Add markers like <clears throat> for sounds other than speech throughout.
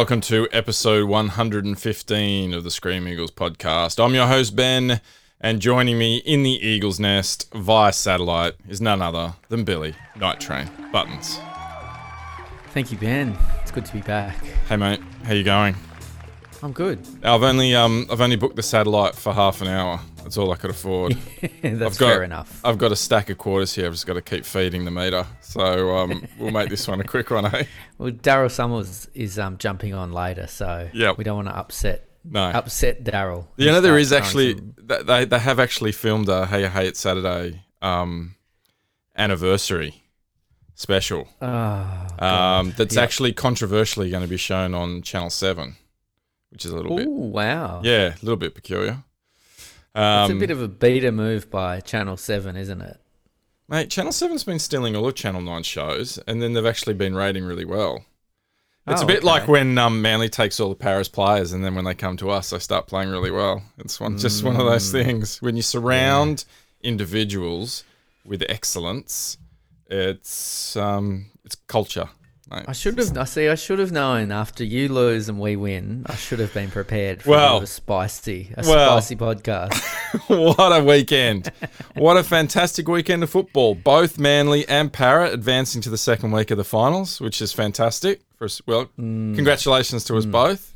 welcome to episode 115 of the Scream Eagles podcast. I'm your host Ben, and joining me in the Eagles nest via satellite is none other than Billy Night Train Buttons. Thank you, Ben. It's good to be back. Hey mate, how you going? I'm good. I've only um I've only booked the satellite for half an hour. That's all I could afford. <laughs> That's I've got, fair enough. I've got a stack of quarters here. I've just got to keep feeding the meter. So um, we'll make this one a quick one, eh? <laughs> Well, Daryl Somers is um, jumping on later, so Yep. we don't want to upset No. upset Daryl. You know, there is actually some- they they have actually filmed a Hey Hey It's Saturday um, anniversary special. Oh, Um, that's Yep. actually controversially going to be shown on Channel Seven, which is a little Ooh, bit wow. yeah, a little bit peculiar. It's Um, a bit of a beta move by Channel 7, isn't it? mate, Channel Seven's been stealing all of Channel 9 shows, and then they've actually been rating really well. It's Oh, a bit okay. like when um, Manly takes all the Parra's players, and then when they come to us, they start playing really well. It's one just one of Mm. those things. When you surround individuals with excellence, it's um, it's culture. Mate. I should have. I see. I should have known after you lose and we win. I should have been prepared for Well- a, a spicy, a well. spicy podcast. <laughs> what a weekend! what a fantastic weekend of football. Both Manly and Parra advancing to the second week of the finals, which is fantastic. For us, well, Mm. congratulations to us both.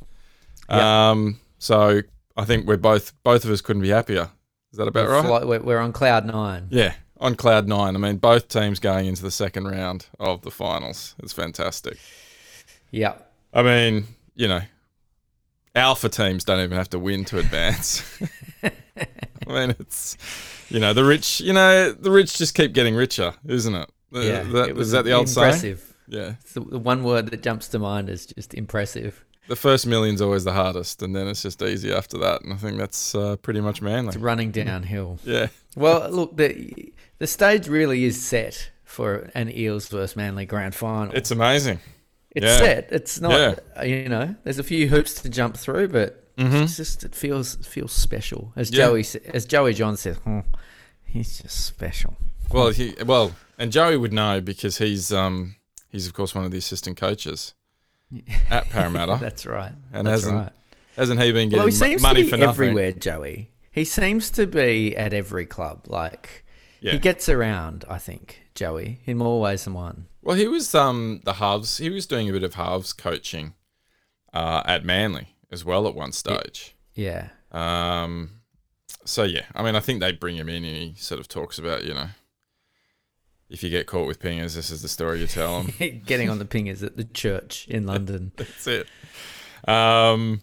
Um, so I think we're both both of us couldn't be happier. Is that about We're right? fly- we're on cloud nine. Yeah, on cloud nine. I mean, both teams going into the second round of the finals. It's fantastic. Yeah. I mean, you know, alpha teams don't even have to win to advance. <laughs> I mean, it's you know the rich. You know the rich just keep getting richer, isn't it? Yeah. that, it is that the old saying? impressive. Yeah, It's the, the one word that jumps to mind is just impressive. the first million's always the hardest, and then it's just easy after that. And I think that's uh, pretty much manly. It's running downhill. Yeah, Well, look, the the stage really is set for an Eels versus Manly grand final. it's amazing. It's yeah. set. It's not. uh, You know, there's a few hoops to jump through, but it's just it feels feels special. As Mm-hmm. Yeah. Joey as Joey Johns said, "Hmm, he's just special. Well, he well, and Joey would know because he's um he's of course one of the assistant coaches at Parramatta, <laughs> That's right. and That's hasn't right. hasn't he been getting Well, he seems money to be for nothing? everywhere, Joey. He seems to be at every club. Like Yeah. he gets around. I think Joey in more ways than one. Well, he was um the halves. He was doing a bit of halves coaching uh, at Manly as well at one stage. Yeah. Um, so yeah, I mean, I think they bring him in, and he sort of talks about you know, if you get caught with pingers, this is the story you tell them. <laughs> Getting on the pingers at the church in <laughs> London. That's it. Um,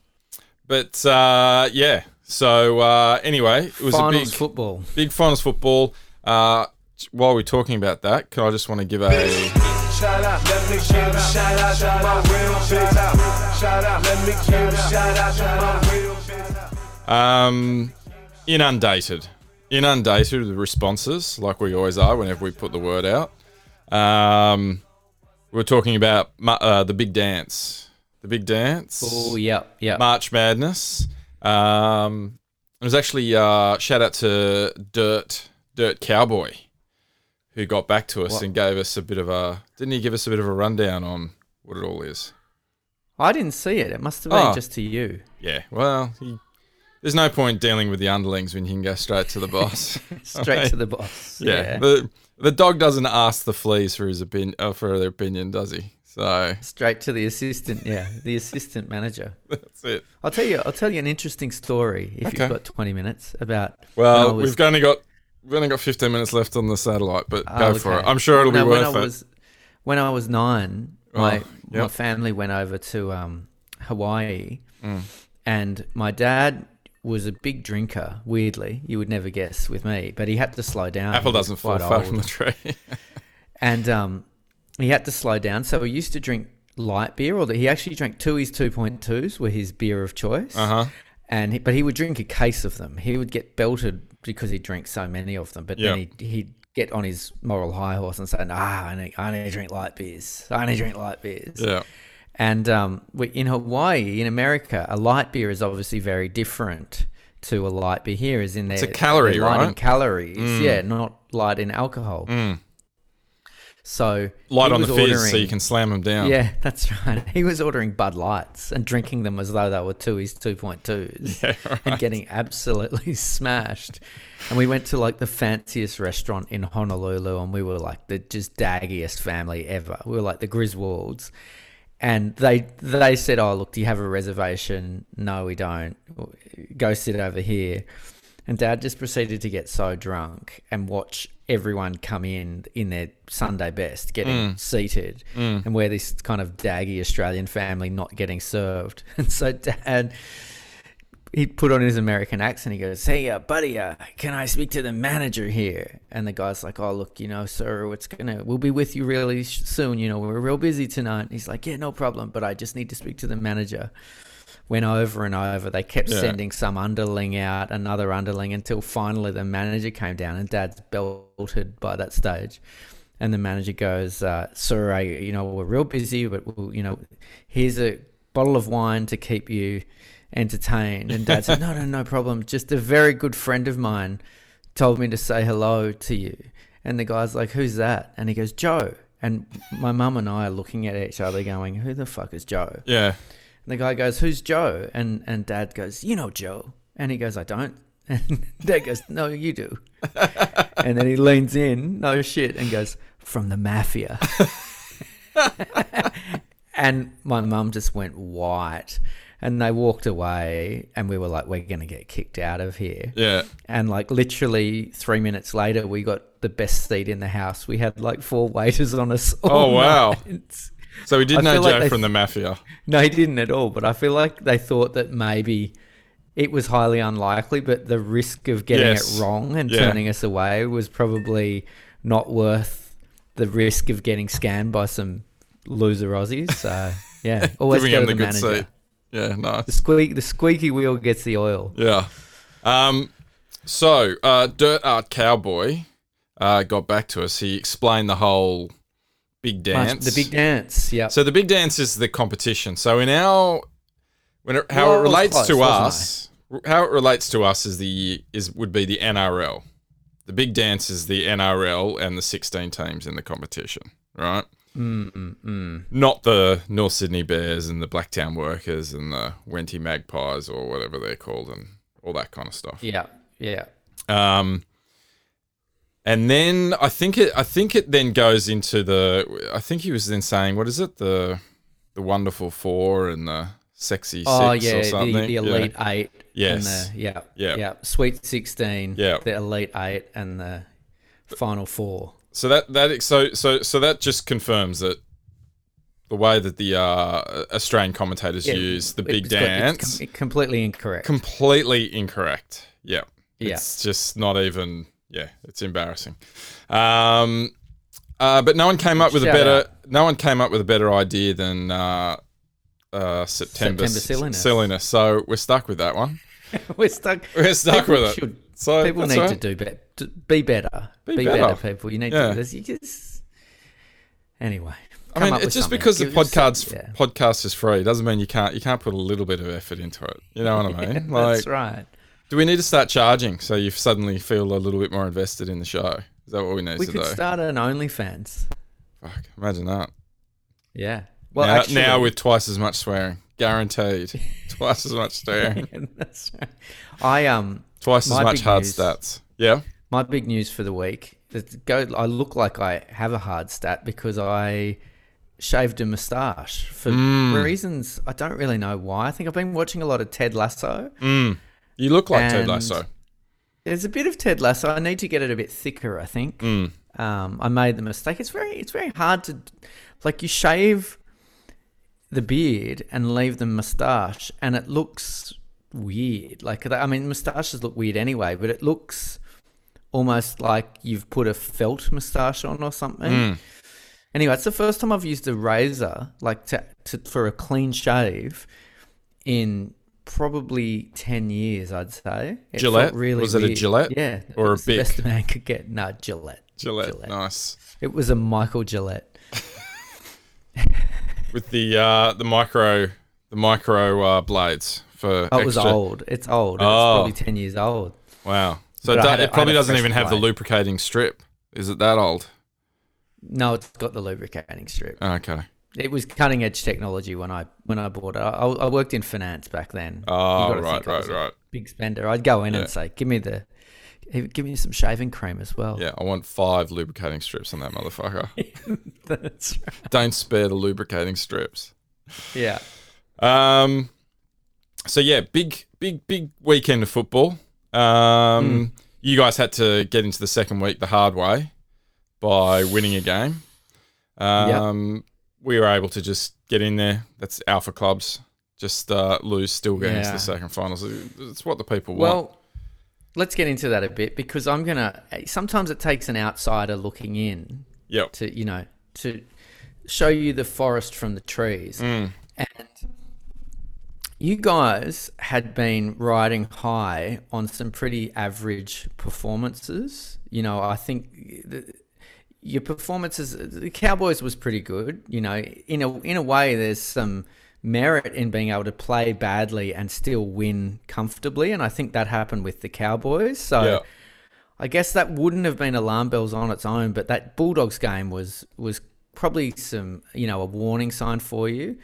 but uh, yeah. So uh, anyway, it was Finals a big, football. big finals football. Uh, while we're talking about that, can I just want to give a Shout out, let me give a shout out to my real bitch. Shout out, let me give a shout out to my real bitch. Um, inundated, inundated with responses, like we always are whenever we put the word out. Um, we we're talking about uh, the big dance, the big dance, Oh, yep, yep. March Madness. Um, it was actually uh, shout out to Dirt Dirt Cowboy, who got back to us What? and gave us a bit of a. Didn't he give us a bit of a rundown on what it all is? I didn't see it. It must have been Oh. just to you. Yeah, well, he, there's no point dealing with the underlings when you can go straight to the boss. <laughs> Straight to the boss. <laughs> yeah, The, the dog doesn't ask the fleas for his opinion, uh, for their opinion, does he? So Straight to the assistant. Yeah, the assistant manager. <laughs> that's it. I'll tell you. I'll tell you an interesting story if Okay. you've got twenty minutes about. Well, was- we've only got we've only got 15 minutes left on the satellite, but Oh, go for it. I'm sure it'll No, be when worth I it. was, when I was nine, my Oh, my family went over to um, Hawaii, Mm. and my dad was a big drinker. Weirdly, you would never guess with me, but he had to slow down. Apple doesn't fall far from the tree. <laughs> and um, he had to slow down. So he used to drink light beer, or he actually drank Tooheys two point twos, were his beer of choice. uh huh. And he, but he would drink a case of them. He would get belted because he drank so many of them. But Yeah. then he'd, he'd get on his moral high horse and say, "Nah, I need, I only drink light beers. I only drink light beers." Yeah. And um, we, in Hawaii, in America, a light beer is obviously very different to a light beer here. Is in there, It's a calorie, light in right? calories, Mm. yeah, not light in alcohol. Mm. So Light on the fizz so you can slam them down. Yeah, <laughs> that's right. He was ordering Bud Lights and drinking them as though they were Tooheys 2.2s <laughs> Yeah, right. and getting absolutely <laughs> smashed. And we went to like the fanciest restaurant in Honolulu and we were like the just daggiest family ever. We were like the Griswolds. And they they said, "Oh, look, do you have a reservation?" No, we don't. Go sit over here. And Dad just proceeded to get so drunk and watch everyone come in in their Sunday best, getting seated, and where this kind of daggy Australian family not getting served. <laughs> And so Dad, he put on his American accent. He goes, "Hey, uh, buddy, uh, can I speak to the manager here?" And the guy's like, "Oh, look, you know, sir, it's gonna, we'll be with you really soon. You know, we're real busy tonight." He's like, "Yeah, no problem, but I just need to speak to the manager." Went over and over. They kept Yeah. sending some underling out, another underling, until finally the manager came down, and Dad's belted by that stage. And the manager goes, uh, "Sir, I, you know, we're real busy, but we'll, you know, here's a bottle of wine to keep you entertained." And Dad said, <laughs> "No, no, no problem. Just a very good friend of mine told me to say hello to you." And the guy's like, "Who's that?" And he goes, "Joe." And my mum and I are looking at each other, going, "Who the fuck is Joe?" Yeah. The guy goes, "Who's Joe?" And and Dad goes, "You know Joe." And he goes, "I don't." <laughs> And Dad goes, "No, you do." <laughs> and then he leans in, no shit, and goes, "From the mafia." <laughs> and my mum just went white, and they walked away, and we were like, "We're gonna get kicked out of here." Yeah. And like literally three minutes later, we got the best seat in the house. We had like four waiters on us. Oh, wow. night. So we did I know Joe like from the mafia. No, he didn't at all. But I feel like they thought that maybe it was highly unlikely, but the risk of getting Yes. it wrong and Yeah. turning us away was probably not worth the risk of getting scammed by some loser Aussies. So <laughs> yeah, always Giving go him the the, good manager. seat. Yeah, The squeak, the squeaky wheel gets the oil. Yeah. Um, so, uh, Dirt Art Cowboy uh, got back to us. He explained the whole big dance. The big dance. Yeah. So the big dance is the competition. So in our when it, how Well, it relates close, to us, how it relates to us is the is would be the NRL. The big dance is the NRL and the 16 teams in the competition, right? Mm, mm, mm. Not the North Sydney Bears and the Blacktown Workers and the Wenty Magpies or whatever they're called and all that kind of stuff. Yeah. Yeah. Um, and then I think it. I think it then goes into the. I think he was then saying, "What is it? The the wonderful four and the sexy Oh six yeah, or something." the, the Yeah. elite eight. Yes. And the, yeah. Yeah. Yeah. Sweet sixteen. Yeah. The elite eight and the final four. So that that so so so that just confirms that the way that the uh, Australian commentators Yeah, use the big it's got- it's dance com- completely incorrect. completely incorrect. Yeah. Yeah. It's just not even yeah, it's embarrassing. Um uh, but no one came up with a better out. no one came up with a better idea than uh, uh, September, September silliness. silliness. So we're stuck with that one. <laughs> We're stuck. We're stuck People with it. should- So people need all to do better. Be better. Be Be, better. better. people. You need Yeah. to do this. You just anyway. I mean, it's just something. because the Give podcast yeah. podcast is free doesn't mean you can't you can't put a little bit of effort into it. You know what I mean? <laughs> Like, That's right. Do we need to start charging so you suddenly feel a little bit more invested in the show? Is that what we need We to could start an OnlyFans. Fuck, imagine that. Yeah. Well, now, actually, now with twice as much swearing, guaranteed. <laughs> twice as much swearing, <laughs> that's right. I um twice as much hard news- stats. Yeah. my big news for the week. is Go. I look like I have a hard stat because I shaved a moustache for Mm. reasons I don't really know why. I think I've been watching a lot of Ted Lasso. Mm. You look like Ted Lasso. There's a bit of Ted Lasso. I need to get it a bit thicker. I think. Mm. Um, I made the mistake. It's very, it's very hard to, like, you shave the beard and leave the moustache, and it looks weird. Like, I mean, moustaches look weird anyway, but it looks almost like you've put a felt moustache on or something. Mm. Anyway, it's the first time I've used a razor, like, to, to for a clean shave in probably 10 years, I'd say. It Gillette? Was it a. Gillette? Yeah. Or a Bic? best a man could get. No, Gillette. Gillette. Gillette. Nice. It was a Michael Gillette. <laughs> With the uh, the micro the micro uh, blades for. Oh, it was extra- old. It's old. It's Oh. probably 10 years old. Wow. So it, do- it probably doesn't even have the lubricating strip. Is it that old? No, it's got the lubricating strip. Okay. It was cutting edge technology when I when I bought it. I, I worked in finance back then. Oh, right, right, right. Big spender. I'd go in Yeah. and say, "Give me the, give me some shaving cream as well." Yeah, I want five lubricating strips on that motherfucker. <laughs> That's right. Don't spare the lubricating strips. Yeah. Um, so yeah, big, big, big weekend of football. Um, you guys had to get into the second week the hard way by winning a game. Um, we were able to just get in there. That's alpha clubs. Just uh, lose, still get into the second finals. It's what the people want. Well, let's get into that a bit because I'm gonna. Sometimes it takes an outsider looking in yep. to you know to show you the forest from the trees Mm. and you guys had been riding high on some pretty average performances you know i think your performances the cowboys was pretty good you know in a in a way there's some merit in being able to play badly and still win comfortably and i think that happened with the cowboys so Yeah. I guess that wouldn't have been alarm bells on its own, but that Bulldogs game was was probably some you know a warning sign for you.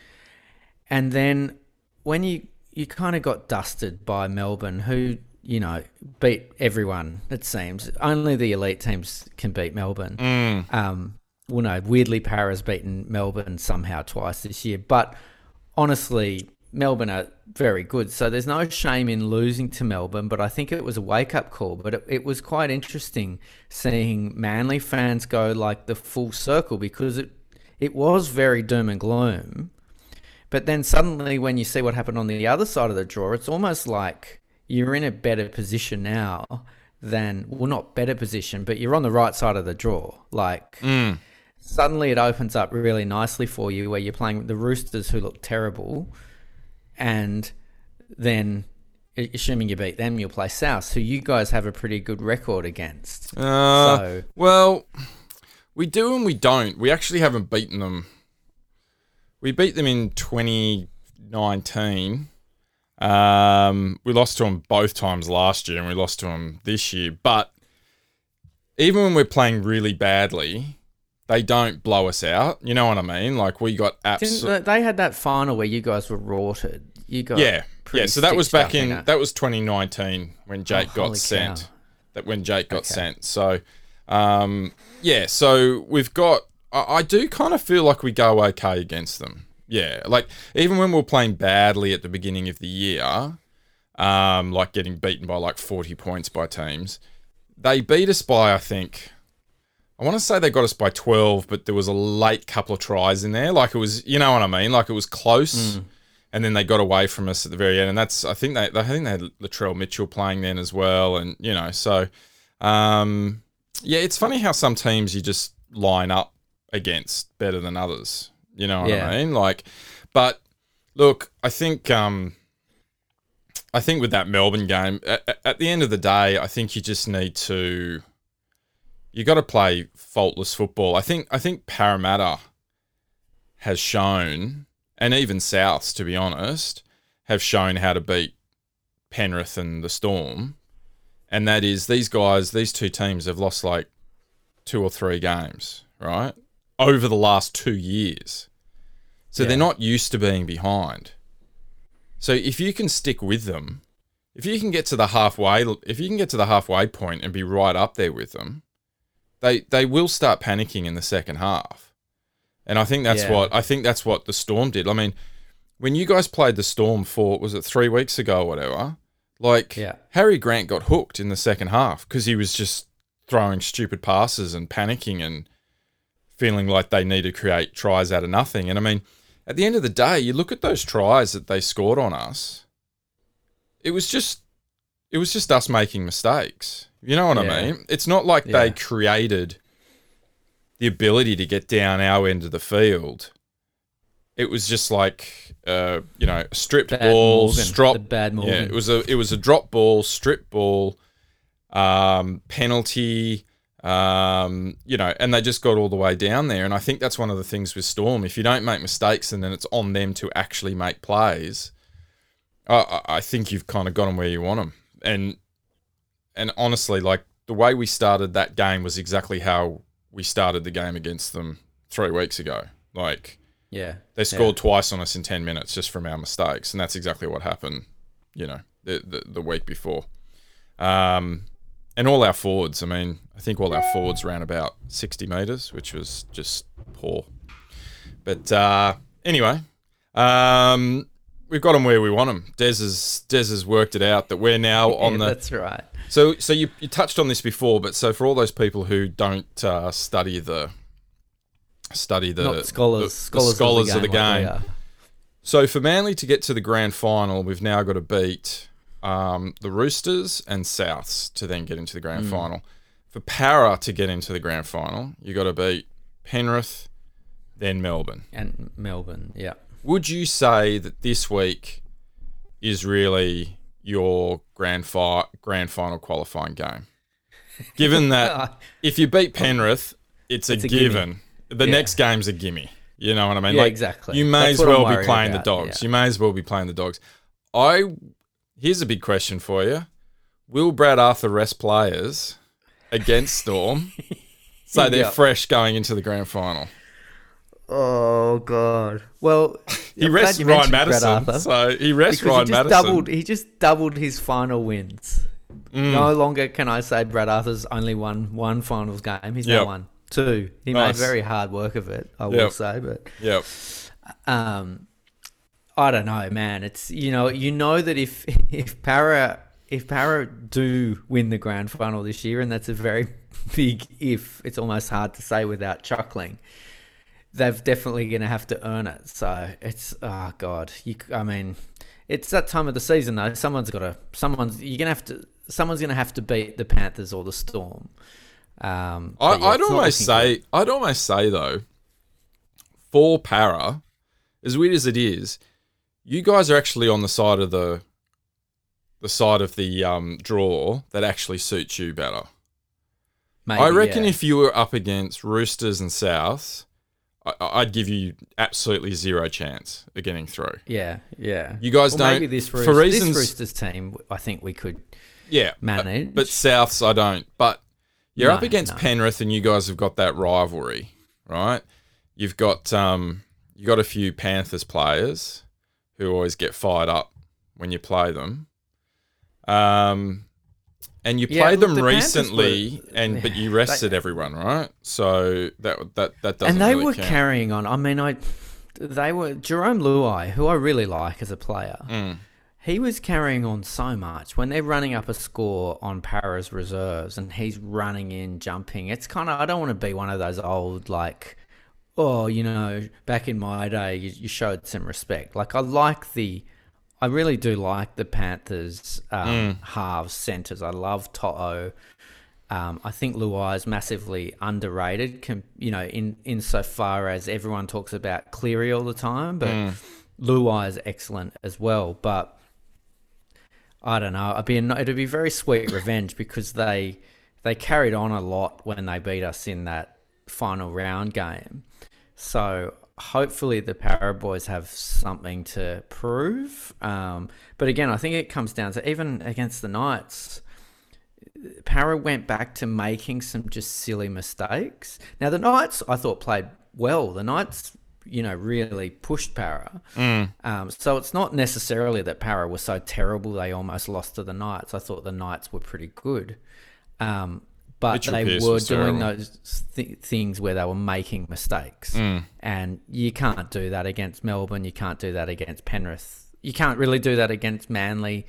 And then when you you kind of got dusted by Melbourne, who you know beat everyone. It seems only the elite teams can beat Melbourne. Mm. Um, well, no, weirdly, Parra's beaten Melbourne somehow twice this year. But honestly, Melbourne are very good. So there's no shame in losing to Melbourne, but I think it was a wake up call. But it, it was quite interesting seeing Manly fans go like the full circle because it, it was very doom and gloom. But then suddenly, when you see what happened on the other side of the draw, it's almost like you're in a better position now than, well, not better position, but you're on the right side of the draw. Like, Mm. suddenly it opens up really nicely for you where you're playing the Roosters who look terrible, and then assuming you beat them, you'll play South, who you guys have a pretty good record against. Uh, So- well, we do and we don't. We actually haven't beaten them. We beat them in 2019. Um, we lost to them both times last year, and we lost to them this year. But even when we're playing really badly, they don't blow us out. You know what I mean? Like we got absolutely. they- had that final where you guys were rorted. You got Yeah, yeah. So that was back in it. that was 2019 when Jake Oh, got sent. cow. That when Jake got Okay. sent. So, um, yeah. So we've got. I, I do kind of feel like we go okay against them. Yeah, like even when we were playing badly at the beginning of the year, um, like getting beaten by like 40 points by teams, they beat us by I think. I want to say they got us by 12, but there was a late couple of tries in there. Like it was, you know what I mean? Like it was close and then they got away from us at the very end. And that's I think they I think they had Latrell Mitchell playing then as well, and you know so um, yeah, it's funny how some teams you just line up against better than others. You know what Yeah. I mean? Like, but look, I think um, I think with that Melbourne game, at, at the end of the day, I think you just need to you got to play faultless football. I think I think Parramatta has shown, and even Souths, to be honest, have shown how to beat Penrith and the Storm, and that is these guys, these two teams have lost like two or three games, right, over the last two years. So Yeah. they're not used to being behind. So if you can stick with them, if you can get to the halfway, if you can get to the halfway point and be right up there with them, they they will start panicking in the second half. And I think that's Yeah. what I think that's what the Storm did. I mean, when you guys played the Storm for was it three weeks ago or whatever? Like Yeah. Harry Grant got hooked in the second half because he was just throwing stupid passes and panicking and feeling like they need to create tries out of nothing. And I mean, at the end of the day, you look at those tries that they scored on us. It was just it was just us making mistakes. You know what Yeah. I mean? It's not like they created the ability to get down our end of the field. It was just like uh, you know, stripped Bad ball, strop the bad yeah, it was a it was a drop ball, strip ball, um, penalty, um, you know, and they just got all the way down there. And I think that's one of the things with Storm. If you don't make mistakes, and then it's on them to actually make plays, I, I- think you've kind of got them where you want them. And and honestly, like the way we started that game was exactly how we started the game against them three weeks ago. Like Yeah. they scored twice on us in ten minutes just from our mistakes, and that's exactly what happened. You know, the the, the week before. Um, and all our forwards. I mean, I think all our forwards ran about sixty meters, which was just poor. But uh, anyway, um, we've got them where we want them. Des has Des has worked it out that we're now on Yeah, the That's right. so, so you, you touched on this before, but so for all those people who don't uh, study the study the Not scholars. the- the scholars, scholars of the game. like we are. so for Manly to get to the grand final, we've now got to beat um, the Roosters and Souths to then get into the grand final. For Parra to get into the grand final, you got to beat Penrith, then Melbourne. And Melbourne. Yeah. Would you say that this week is really your grand fi- grand final qualifying game? Given <laughs> that if you beat Penrith, it's a, It's a gimme. given. The Yeah. next game's a gimme. You know what I mean? Yeah, exactly. You may That's as well be playing the dogs. yeah. You may as well be playing the dogs. I here's a big question for you: Will Brad Arthur rest players against Storm <laughs> so they're Yeah. fresh going into the grand final? Oh God. Well, He I'm glad rests you Ryan mentioned Brad Matterson, Arthur, so he rests because Ryan he just Matterson. doubled. He just doubled his final wins. Mm. No longer can I say Brad Arthur's only won one finals game. He's Yep. now won two. He Nice. made very hard work of it. I will Yep. say, but Yep. um, I don't know, man. It's you know you know that if <laughs> if Parra if Parra do win the grand final this year, and that's a very <laughs> big if. It's almost hard to say without chuckling. They're definitely going to have to earn it. So it's oh god. You, I mean, it's that time of the season though. Someone's got to. Someone's you're gonna have to. Someone's gonna have to beat the Panthers or the Storm. Um, I, yeah, I'd almost say, I'd almost say though, for parra, as weird as it is, you guys are actually on the side of the, the side of the um, draw that actually suits you better. good. I reckon yeah. if you were up against Roosters and Souths, I, I'd give you absolutely zero chance of getting through. Yeah, yeah. You guys Well, don't- Maybe this for reasons- this Roosters team, I think we could. Yeah, Manage. But Souths, I don't. But you're up against no. Penrith, and you guys have got that rivalry, right? You've got um, you got a few Panthers players who always get fired up when you play them. Um, and you Yeah, played them the recently, were- and but you <sighs> rested everyone, right? So that that that doesn't. and they really were count. carrying on. I mean, I they were Jarome Luai, who I really like as a player. Mm. He was carrying on so much when they're running up a score on Parra's reserves, and he's running in, jumping. It's kind of I don't want to be one of those old like, oh, you know, back in my day, you, you showed some respect. Like I like the. I really do like the Panthers um, halves centers. I love Toto. Um, I think Luai is massively underrated. Com- you know, in insofar as everyone talks about Cleary all the time, but Luai is excellent as well. But I don't know. It'd be a, it'd be very sweet <coughs> revenge because they they carried on a lot when they beat us in that final round game. So hopefully the Parra boys have something to prove. Um, but again, I think it comes down to even against the Knights. Parra went back to making some just silly mistakes. Now the Knights, I thought played well. The Knights, you know, really pushed Parra. Um, so it's not necessarily that Parra was so terrible they almost lost to the Knights. I thought the Knights were pretty good. Um, but Mitchell they Pearce were doing terrible. those th- things where they were making mistakes. And you can't do that against Melbourne. You can't do that against Penrith. You can't really do that against Manly,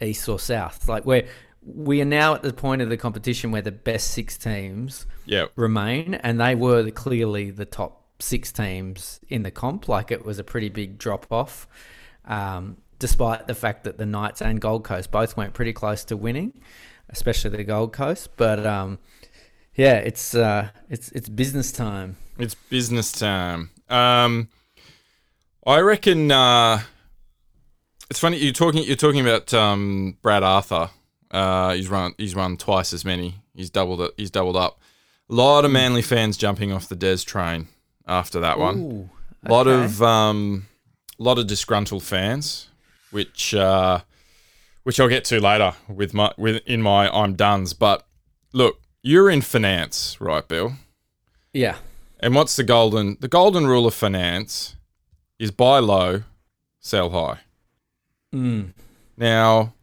East or South. Like we're we are now at the point of the competition where the best six teams Yeah. remain, and they were the, clearly the top six teams in the comp. Like it was a pretty big drop off, um, despite the fact that the Knights and Gold Coast both went pretty close to winning, especially the Gold Coast. But um, yeah, it's uh, it's it's business time. It's business time. Um, I reckon uh, it's funny you're talking. You're talking about um, Brad Arthur. Uh, he's run. He's run twice as many. He's doubled it. He's doubled up. A lot of Manly fans jumping off the Des train after that one. Ooh, A lot of um, lot of disgruntled fans, which uh, which I'll get to later with my with in my I'm done's. But look, you're in finance, right, Bill? Yeah. And what's the golden the golden rule of finance is buy low, sell high. Mm. Now,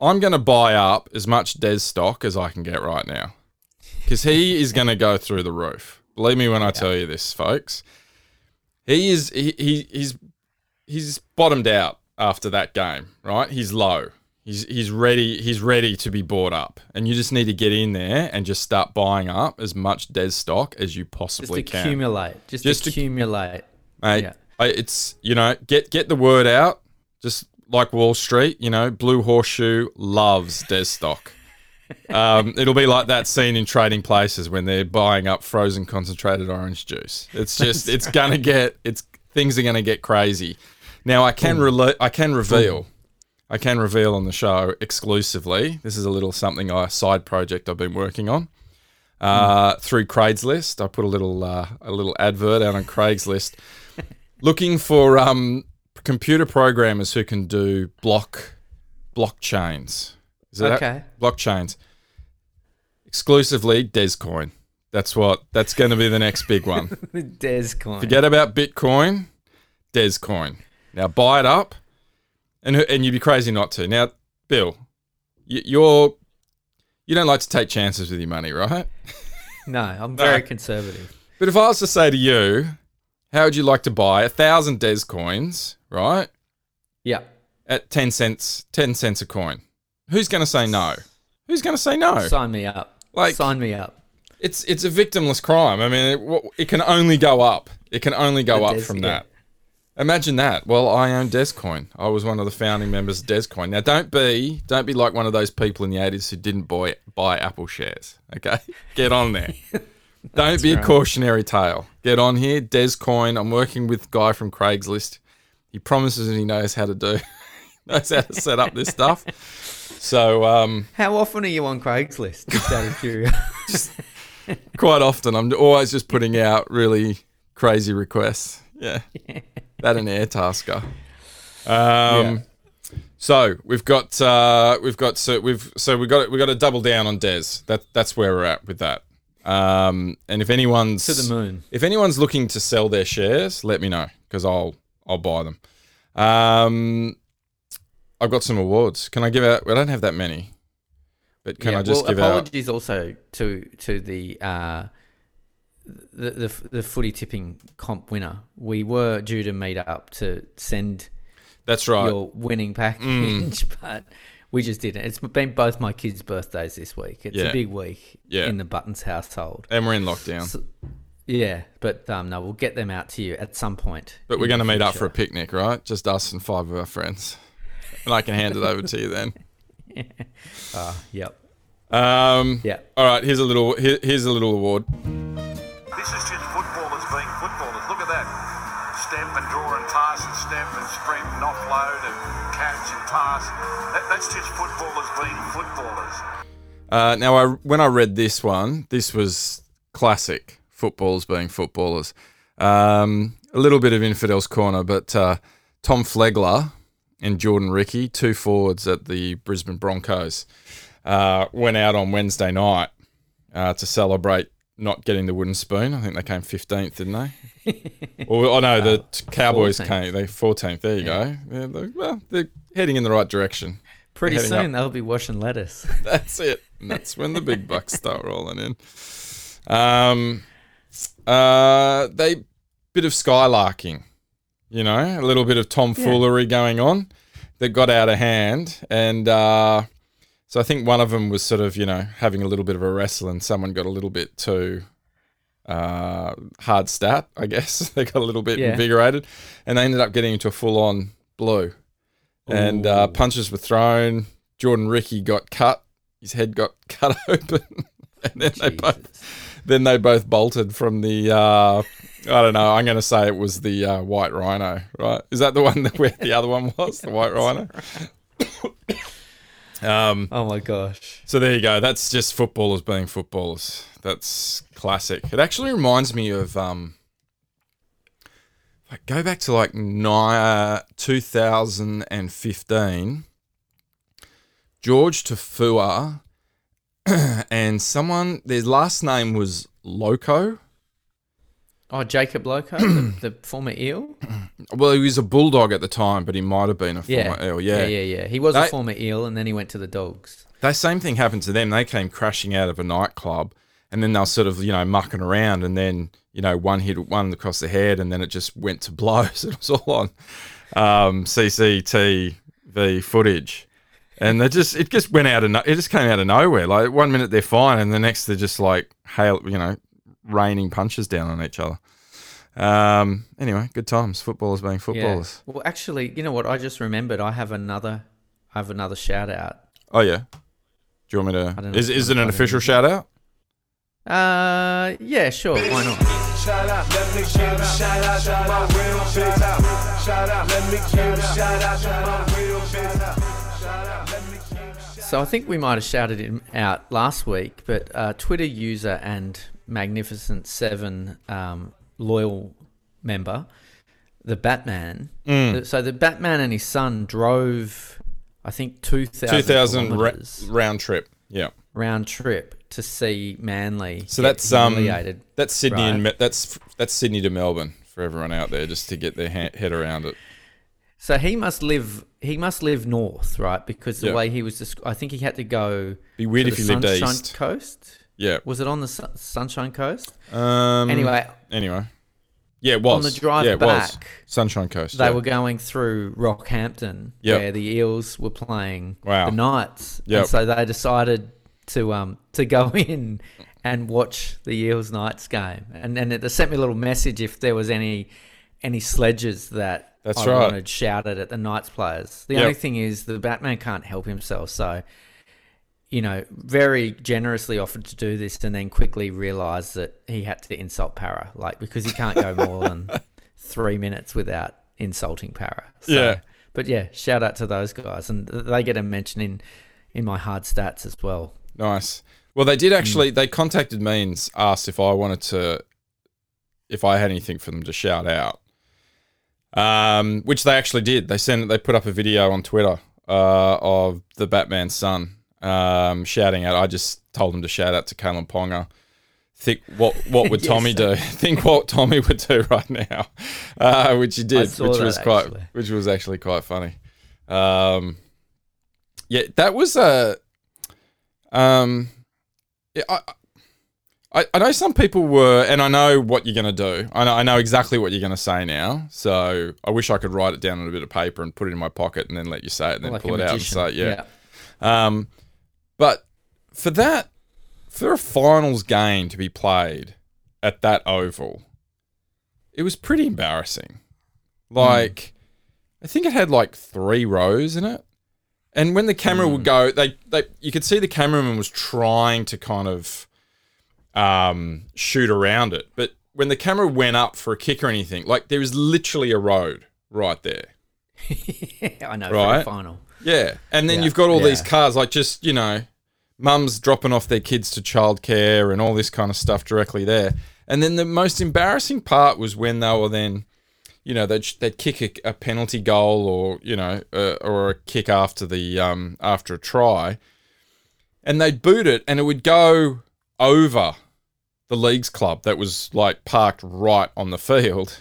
I'm going to buy up as much Des stock as I can get right now because he is going to go through the roof. Believe me when I tell you this, folks. He is he, he he's he's bottomed out after that game, right? He's low. He's he's ready. He's ready to be bought up, and you just need to get in there and just start buying up as much Des stock as you Just possibly can accumulate. Just, Just accumulate. mate. Yeah. It's you know get get the word out. Just like Wall Street, you know, Blue Horseshoe loves Des stock. <laughs> Um, it'll be like that scene in Trading Places when they're buying up frozen concentrated orange juice. It's just it's gonna get it's things are gonna get crazy. Now I can rela- I can reveal. I can reveal on the show exclusively. This is a little something I side project I've been working on uh, through Craigslist. I put a little uh, a little advert out on Craigslist, <laughs> looking for um, computer programmers who can do block blockchains. Is that Okay. blockchains? Exclusively Descoin. That's what. That's going to be the next big one. <laughs> Des coin. Forget about Bitcoin, Descoin. Now buy it up, and and you'd be crazy not to. Now, Bill, you're you don't like to take chances with your money, right? <laughs> No, I'm very No. conservative. But if I was to say to you, how would you like to buy a thousand Des coins, right, Yeah. at ten cents, ten cents a coin? Who's going to say no? Who's going to say no? Sign me up. Like- Sign me up. It's it's a victimless crime. I mean, it, it can only go up. It can only go up from yeah. that. Imagine that. Well, I own Descoin. I was one of the founding members of Descoin. Now, don't be don't be like one of those people in the eighties who didn't buy buy Apple shares. Okay, <laughs> get on there. <laughs> don't be a cautionary tale. Get on here, Descoin. I'm working with guy from Craigslist. He promises he knows how to do <laughs> knows how to set up this stuff. So um, How often are you on Craigslist? Just out of curiosity. quite often I'm always just putting out really crazy requests. Yeah. <laughs> that and Airtasker. Um so we've got uh we've got so we've so we got we got to double down on Des. That that's where we're at with that. Um and if anyone's to the moon. if anyone's looking to sell their shares, let me know because I'll I'll buy them. Um I've got some awards. Can I give out I don't have that many. But can yeah, I just well, give out apologies also to to the uh, the, the the footy tipping comp winner. We were due to meet up to send That's right. Mm. your winning package, <laughs> but we just didn't. It's been both my kids' birthdays this week. It's Yeah. a big week Yeah. in the Buttons household. And we're in lockdown. So- Yeah, but um, no, we'll get them out to you at some point. But we're going to meet up for a picnic, right? Just us and five of our friends. And I can hand it over to you then. <laughs> Ah, yep. Um, Yeah. All right, here's a little here, here's a little award. This is just footballers being footballers. Look at that. Step and draw and pass and step and sprint and offload and catch and pass. That, that's just footballers being footballers. Uh, now, I when I read this one, this was classic footballers being footballers. Um, a little bit of infidels corner, but uh, Tom Flegler and Jordan Riki, two forwards at the Brisbane Broncos, uh, went out on Wednesday night uh, to celebrate not getting the wooden spoon. I think they came fifteenth, didn't they? <laughs> or oh no, the t- Cowboys 14th. came. They fourteenth. There you go. Yeah, they- well, they're heading in the right direction. Pretty soon up. they'll be washing lettuce. <laughs> That's it. And that's when the big bucks <laughs> start rolling in. Um, uh, they bit of skylarking, you know, a little bit of tomfoolery going on that got out of hand, and uh, so I think one of them was sort of, you know, having a little bit of a wrestle, and someone got a little bit too uh, hard stat, I guess. <laughs> they got a little bit Yeah. invigorated, and they ended up getting into a full on blue. And uh, punches were thrown. Jordan Riki got cut. His head got <laughs> cut open, and then they both then they both bolted from the. Uh, I don't know. I'm going to say it was the uh, white rhino, right? Is that the one that where the other one was? The white <laughs> rhino. <coughs> um. Oh my gosh. So there you go. That's just footballers being footballers. That's classic. It actually reminds me of um. Like go back to like ni- 2015. George Tafua <clears throat> and someone their last name was Loco. Oh, Jacob Loco, the, <clears throat> the former eel. Well, he was a bulldog at the time, but he might have been a Yeah. former eel. yeah, Yeah. yeah, yeah. He was They- a former eel, and then he went to the dogs. That same thing happened to them. They came crashing out of a nightclub, and then they were sort of you know mucking around, and then you know one hit one across the head, and then it just went to <laughs> blows. It was all on um, CCTV footage, and they just it just went out of no, it just came out of nowhere. Like one minute they're fine, and the next they're just like hail, you know, raining punches down on each other. Um, anyway, good times. Footballers being Yeah. footballers. Well, actually, you know what? I just remembered. I have another. I have another shout out. Oh yeah. Do you want me don't know to? Is is it an official in. shout out? Uh, yeah, sure. Why not? Shout out, let me give a shout out to my real bitch. Shout out, let me give a shout out to my real bitch. Let me give So I think we might have shouted him out last week, but uh, Twitter user and Magnificent Seven um, loyal member, the Batman. the- so the Batman and his son drove, I think, two thousand 2000 ra- round trip. Yeah. round trip to see Manly. So that's um that's Sydney and Right. Me- that's that's Sydney to Melbourne for everyone out there just to get their ha- head around it. So he must live. He must live north, right? Because the Yeah. way he was, desc- I think he had to go. Be weird to if the you lived east. Coast. Yeah. Was it on the Sun- Sunshine Coast? Um Anyway, anyway. Yeah, it was. on the drive yeah, back, Sunshine Coast. they yeah. were going through Rockhampton, Yep. where the Eels were playing Wow. the Knights, Yep. and so they decided to um to go <laughs> in and watch the Eels Knights game, and and it sent me a little message if there was any any sledges that That's I right. wanted shouted at the Knights players. The Yep. only thing is the Batman can't help himself, so. You know, very generously offered to do this, and then quickly realised that he had to insult Parra, like because he can't go more than <laughs> three minutes without insulting Parra. So, Yeah. But yeah, shout out to those guys, and they get a mention in in my hard stats as well. Nice. Well, they did actually. Hmm. They contacted me and asked if I wanted to, if I had anything for them to shout out. Um, which they actually did. They sent. They put up a video on Twitter uh, of the Batman's son um, shouting out. I just told them to shout out to Kalyn Ponga. Think what what would <laughs> Yes, Tommy do? <laughs> Think what Tommy would do <laughs> right now, uh, which he did, which was quite, actually. which was actually quite funny. Um, yeah, that was a. Um, yeah, I, I, I know some people were, and I know what you're going to do. I know, I know exactly what you're going to say now. So I wish I could write it down on a bit of paper and put it in my pocket and then let you say it and then Like pull it out and say, it. yeah. Um, but for that, for a finals game to be played at that oval, it was pretty embarrassing. Like, I think it had like three rows in it. And when the camera would go, they, they you could see the cameraman was trying to kind of um, shoot around it. But when the camera went up for a kick or anything, like there was literally a road right there. <laughs> Yeah, I know. Right. Right. Final. Yeah. And then Yeah, you've got all these cars, like just, you know, mums dropping off their kids to childcare and all this kind of stuff directly there. And then the most embarrassing part was when they were then, you know, they'd, they'd kick a, a penalty goal or, you know, uh, or a kick after the, um, after a try and they'd boot it and it would go over the leagues club that was like parked right on the field.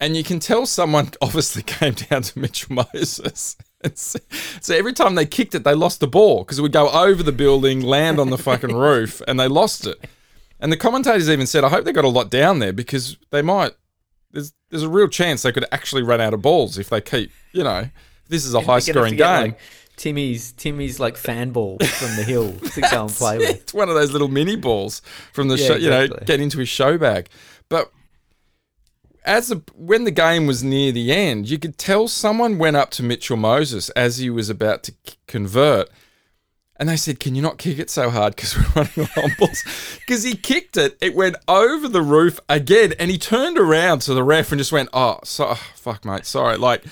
And you can tell someone <laughs> obviously came down to Mitchell Moses. <laughs> So, every time they kicked it, they lost the ball because it would go over the building, land on the fucking <laughs> roof, and they lost it. And the commentators even said, I hope they got a lot down there because they might, there's, there's a real chance they could actually run out of balls if they keep, you know, this is a high scoring game. like, Timmy's Timmy's like fan ball <laughs> from the hill to go and play with. It's one of those little mini balls from the Yeah, show, you know, get into his show bag. But as when the game was near the end, you could tell someone went up to Mitchell Moses as he was about to k- convert. And they said, "Can you not kick it so hard because we're <laughs> running on balls?" Because he kicked it, it went over the roof again, and he turned around to the ref and just went, "Oh, so, oh, fuck, mate, sorry." Like,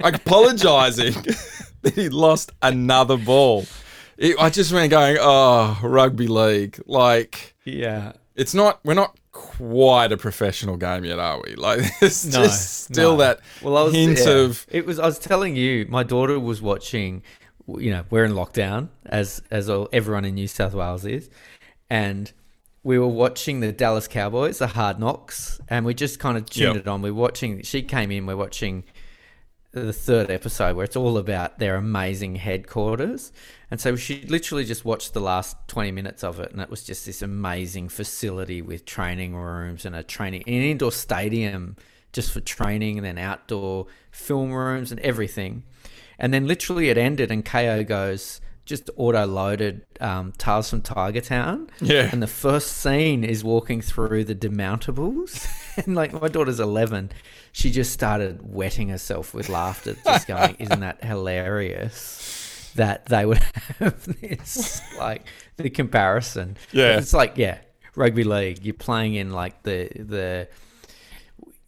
like apologising <laughs> that he lost another ball. It, I just went going, "Oh, rugby league!" Like, Yeah. It's not. We're not quite a professional game yet, are we? <laughs> Like, there's No, just still no. that Well, I was hint yeah. of it was. I was telling you, my daughter was watching. You know, we're in lockdown as as all, everyone in New South Wales is, and we were watching the Dallas Cowboys, the Hard Knocks, and we just kind of tuned Yep. it on. We're watching. She came in. We're watching the third episode where it's all about their amazing headquarters. And so she literally just watched the last 20 minutes of it. And it was just this amazing facility with training rooms and a training, an indoor stadium just for training and then outdoor film rooms and everything. And then literally it ended and Kayo goes, just auto loaded um, Tales from Tiger Town. Yeah. And the first scene is walking through the demountables. <laughs> and like my daughter's 11. She just started wetting herself with laughter, just going, Isn't that hilarious? That they would <laughs> have this, like, the comparison. Yeah. It's like, yeah, rugby league. You're playing in, like, the, the,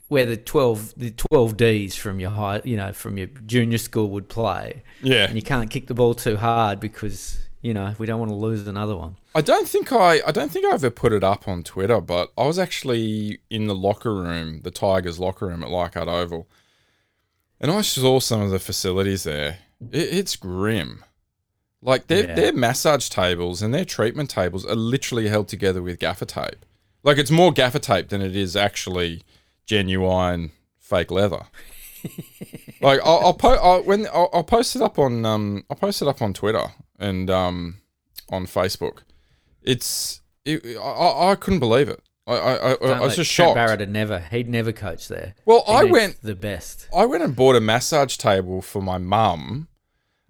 where the 12 the 12 Ds from your high you know from your junior school would play Yeah. and you can't kick the ball too hard because you know we don't want to lose another one I don't think I I don't think I ever put it up on Twitter, but I was actually in the locker room, the Tigers locker room at Leichhardt Oval, and I saw some of the facilities there. It, it's grim. Like their Yeah. their massage tables and their treatment tables are literally held together with gaffer tape. Like it's more gaffer tape than it is actually genuine fake leather. <laughs> like I'll, I'll, po- I'll when I'll, I'll post it up on um I'll post it up on Twitter and um on Facebook. It's it, I- I, I couldn't believe it. I I, I, I was let just shocked. Barrett had never he'd never coached there Well, He I went the best I went and bought a massage table for my mum,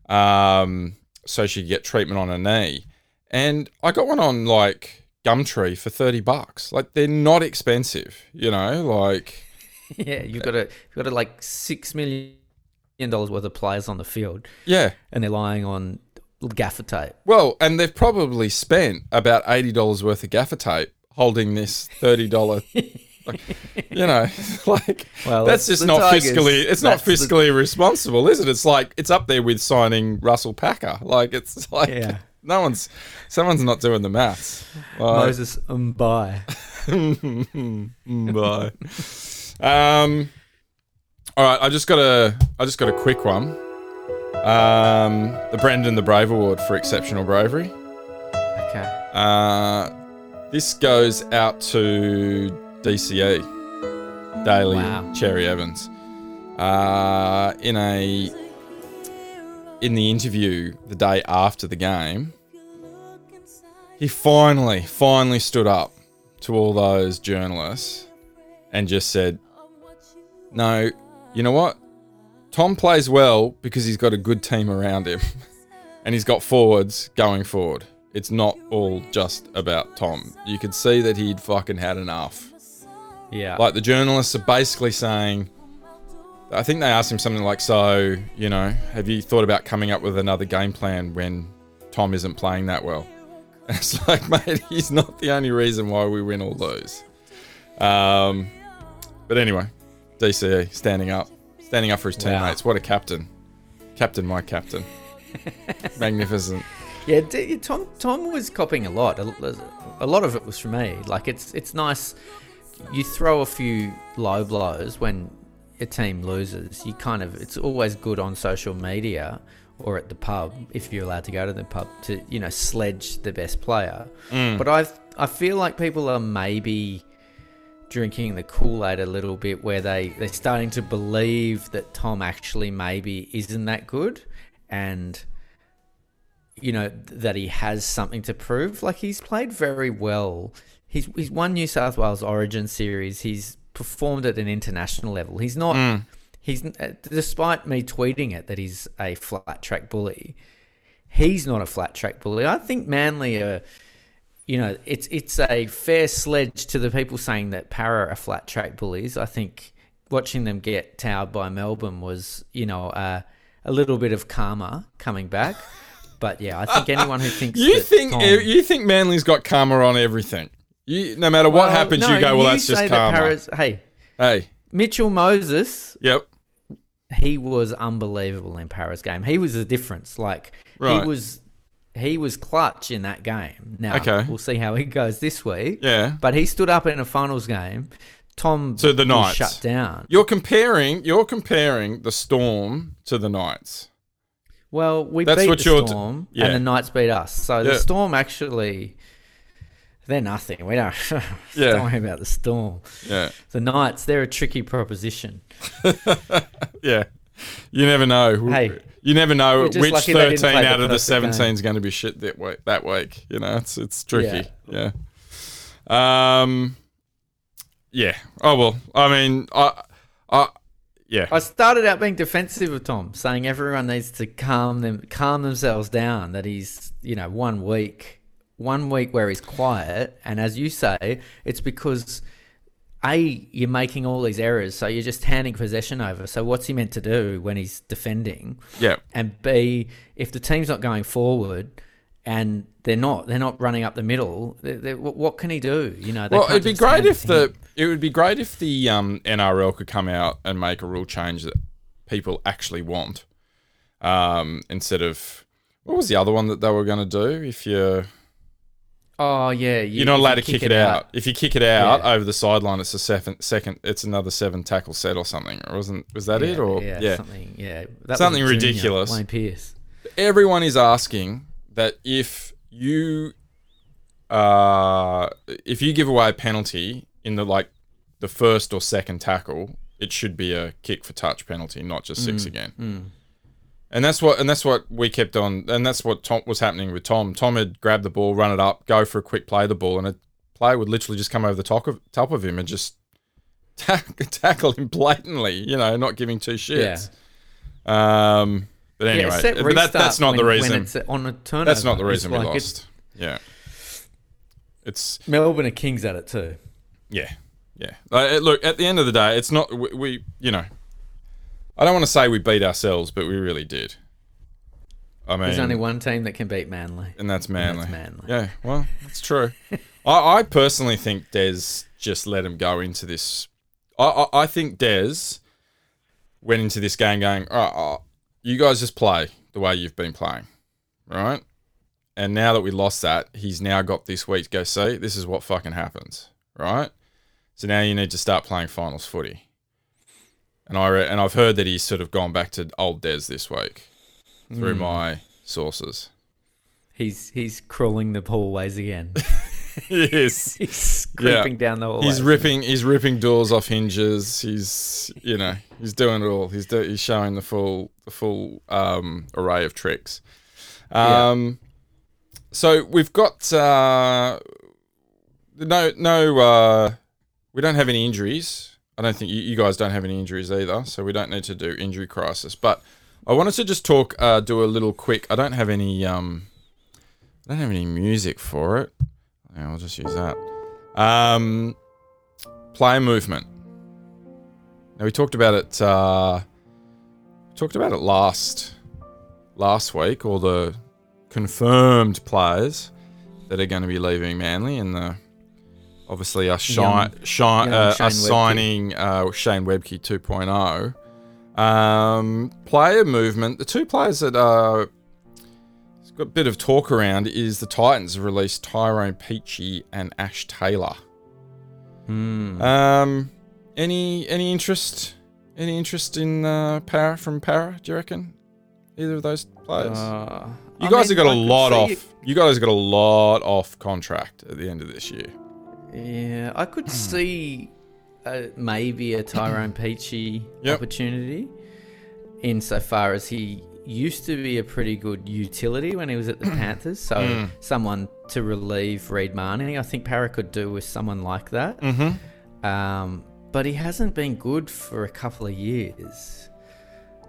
um, so she could get treatment on her knee, and I got one on like Gumtree for thirty bucks. Like they're not expensive, you know. Like <laughs> yeah you've got a you've got a, like six million dollars worth of players on the field yeah. and they're lying on gaffer tape Well, and they've probably spent about eighty dollars worth of gaffer tape holding this thirty dollar. <laughs> like, you know, <laughs> like Well, that's just not Tigers. fiscally. It's not That's the- fiscally responsible, is it? It's like it's up there with signing Russell Packer. Like it's <laughs> like Yeah. no one's someone's not doing the maths. Like, Moses Mbye bye. Um. All right, I just got a I just got a quick one. Um, the Brendan the Brave Award for exceptional bravery. okay Uh, this goes out to DCE, Daly Wow. Cherry Evans. Uh, in a in the interview the day after the game, he finally, finally stood up to all those journalists and just said, "No, you know what? Tom plays well because he's got a good team around him." <laughs> and he's got forwards going forward. It's not all just about Tom. You could see that he'd fucking had enough. yeah Like the journalists are basically saying, I think they asked him something like, "So, you know, have you thought about coming up with another game plan when Tom isn't playing that well?" And <laughs> it's like, mate, he's not the only reason why we win or lose. Um, but anyway, DCE standing up, standing up for his Wow. teammates. What a captain, captain, my captain, <laughs> magnificent. Yeah, Tom Tom was copying a lot. A, lot of it was from me. Like it's it's nice. You throw a few low blows when a team loses. You kind of it's always good on social media or at the pub if you're allowed to go to the pub to you know sledge the best player. Mm. But I I feel like people are maybe drinking the Kool Aid a little bit, where they they're starting to believe that Tom actually maybe isn't that good, and you know that he has something to prove. Like he's played very well. He's he's won New South Wales Origin series. He's performed at an international level. He's not. He's uh, despite me tweeting it that he's a flat track bully. He's not a flat track bully. I think Manly are. You know, it's it's a fair sledge to the people saying that Parra are flat track bullies. I think watching them get towed by Melbourne was, you know, uh, a little bit of karma coming back. But yeah, I think anyone who thinks You think Tom- you think Manly's got karma on everything? You, no matter what Well, happens, no, you go, well, that's say just that karma. Parra's- hey, hey, Mitchell Moses, yep, he was unbelievable in Parra's game. He was the difference. Like Right. he was, he was clutch in that game. Now Okay. we'll see how he goes this week. yeah. But he stood up in a finals game. Tom To the Knights. shut down. You're comparing you're comparing the Storm to the Knights. Well, we That's beat what the you're t- Storm, yeah. and the Knights beat us. So Yeah. the Storm actually, They're nothing. We don't. <laughs> Yeah. don't worry about the Storm. Yeah, The Knights, they're a tricky proposition. <laughs> yeah. You never know. Hey, you never know we're just which lucky they didn't thirteen play the out of the perfect seventeen is going to be shit that week. That week, you know, it's it's tricky. Yeah. Um. Yeah. Oh well. I mean, I, I, yeah. I started out being defensive of Tom, saying everyone needs to calm them, calm themselves down. That he's, you know, one week, one week where he's quiet, and as you say, it's because a you're making all these errors, so you're just handing possession over. So what's he meant to do when he's defending? yeah. And B, if the team's not going forward. And they're not. They're not running up the middle. they they what can he do? You know. Well, it'd be great if to the him. It would be great if the um, NRL could come out and make a rule change that people actually want, um, instead of what was the other one that they were going to do? If you're Oh yeah, you, you're not allowed you to kick, it out. If you kick it out Yeah. over the sideline, it's a second second. It's another seven tackle set or something. Or wasn't was that it? Or yeah, something, yeah, that Something ridiculous. Wayne Pearce. everyone is asking that if you uh if you give away a penalty in the like the first or second tackle, it should be a kick for touch penalty, not just Mm, six again. And that's what and that's what we kept on and that's what Tom was happening with Tom. Tom had grabbed the ball, run it up, go for a quick play of the ball, and a player would literally just come over the top of top of him and just <laughs> tack, tackle him blatantly, you know, not giving two shits. Um but anyway, yeah, but that, that's not the reason. When it's on a turnover. That's not the It's reason we like it's- lost. Yeah. It's Melbourne are kings at it too. Yeah, yeah. Uh, look, at the end of the day, it's not we, we you know. I don't want to say we beat ourselves, but we really did. I mean, There's only one team that can beat Manly. and that's Manly. that's Manly. Yeah, well, that's true. <laughs> I, I personally think Des just let him go into this. I, I, I think Des went into this game going, oh, oh, you guys just play the way you've been playing, right? And now that we lost that, he's now got this week to go, see, this is what fucking happens, right? So now you need to start playing finals footy. And I re- and I've heard that he's sort of gone back to old Des this week through my sources. He's he's crawling the hallways again. <laughs> yes. <laughs> he's Yeah. creeping down the hallways. He's ripping. He's ripping doors off hinges. He's, you know, he's doing it all. He's do, he's showing the full the full um, array of tricks. Um, so we've got uh, no no. Uh, we don't have any injuries. I don't think you, you guys don't have any injuries either. So we don't need to do injury crisis. But I wanted to just talk. Uh, do a little quick. I don't have any. Um, I don't have any music for it. Yeah, I'll just use that. Um, player movement. Now we talked about it. Uh, talked about it last last week. All the confirmed players that are going to be leaving Manly, and the obviously us shi- shi- uh, signing uh, Shane Webcke 2.0. Um, player movement. The two players that are it's got a bit of talk around is the Titans have released Tyrone Peachey and Ash Taylor. Hmm. Um, any any interest? Any interest in uh, Parra from Parra? Do you reckon either of those players? Uh, you I guys mean, have got I a lot off. You guys have got a lot off contract at the end of this year. Yeah, I could <clears throat> see uh, maybe a Tyrone <clears throat> Peachey Yep. opportunity, insofar as he used to be a pretty good utility when he was at the <clears throat> Panthers. So Hmm. someone to relieve Reed Mahoney, I think Parra could do with someone like that. Mm-hmm. Um, but he hasn't been good for a couple of years.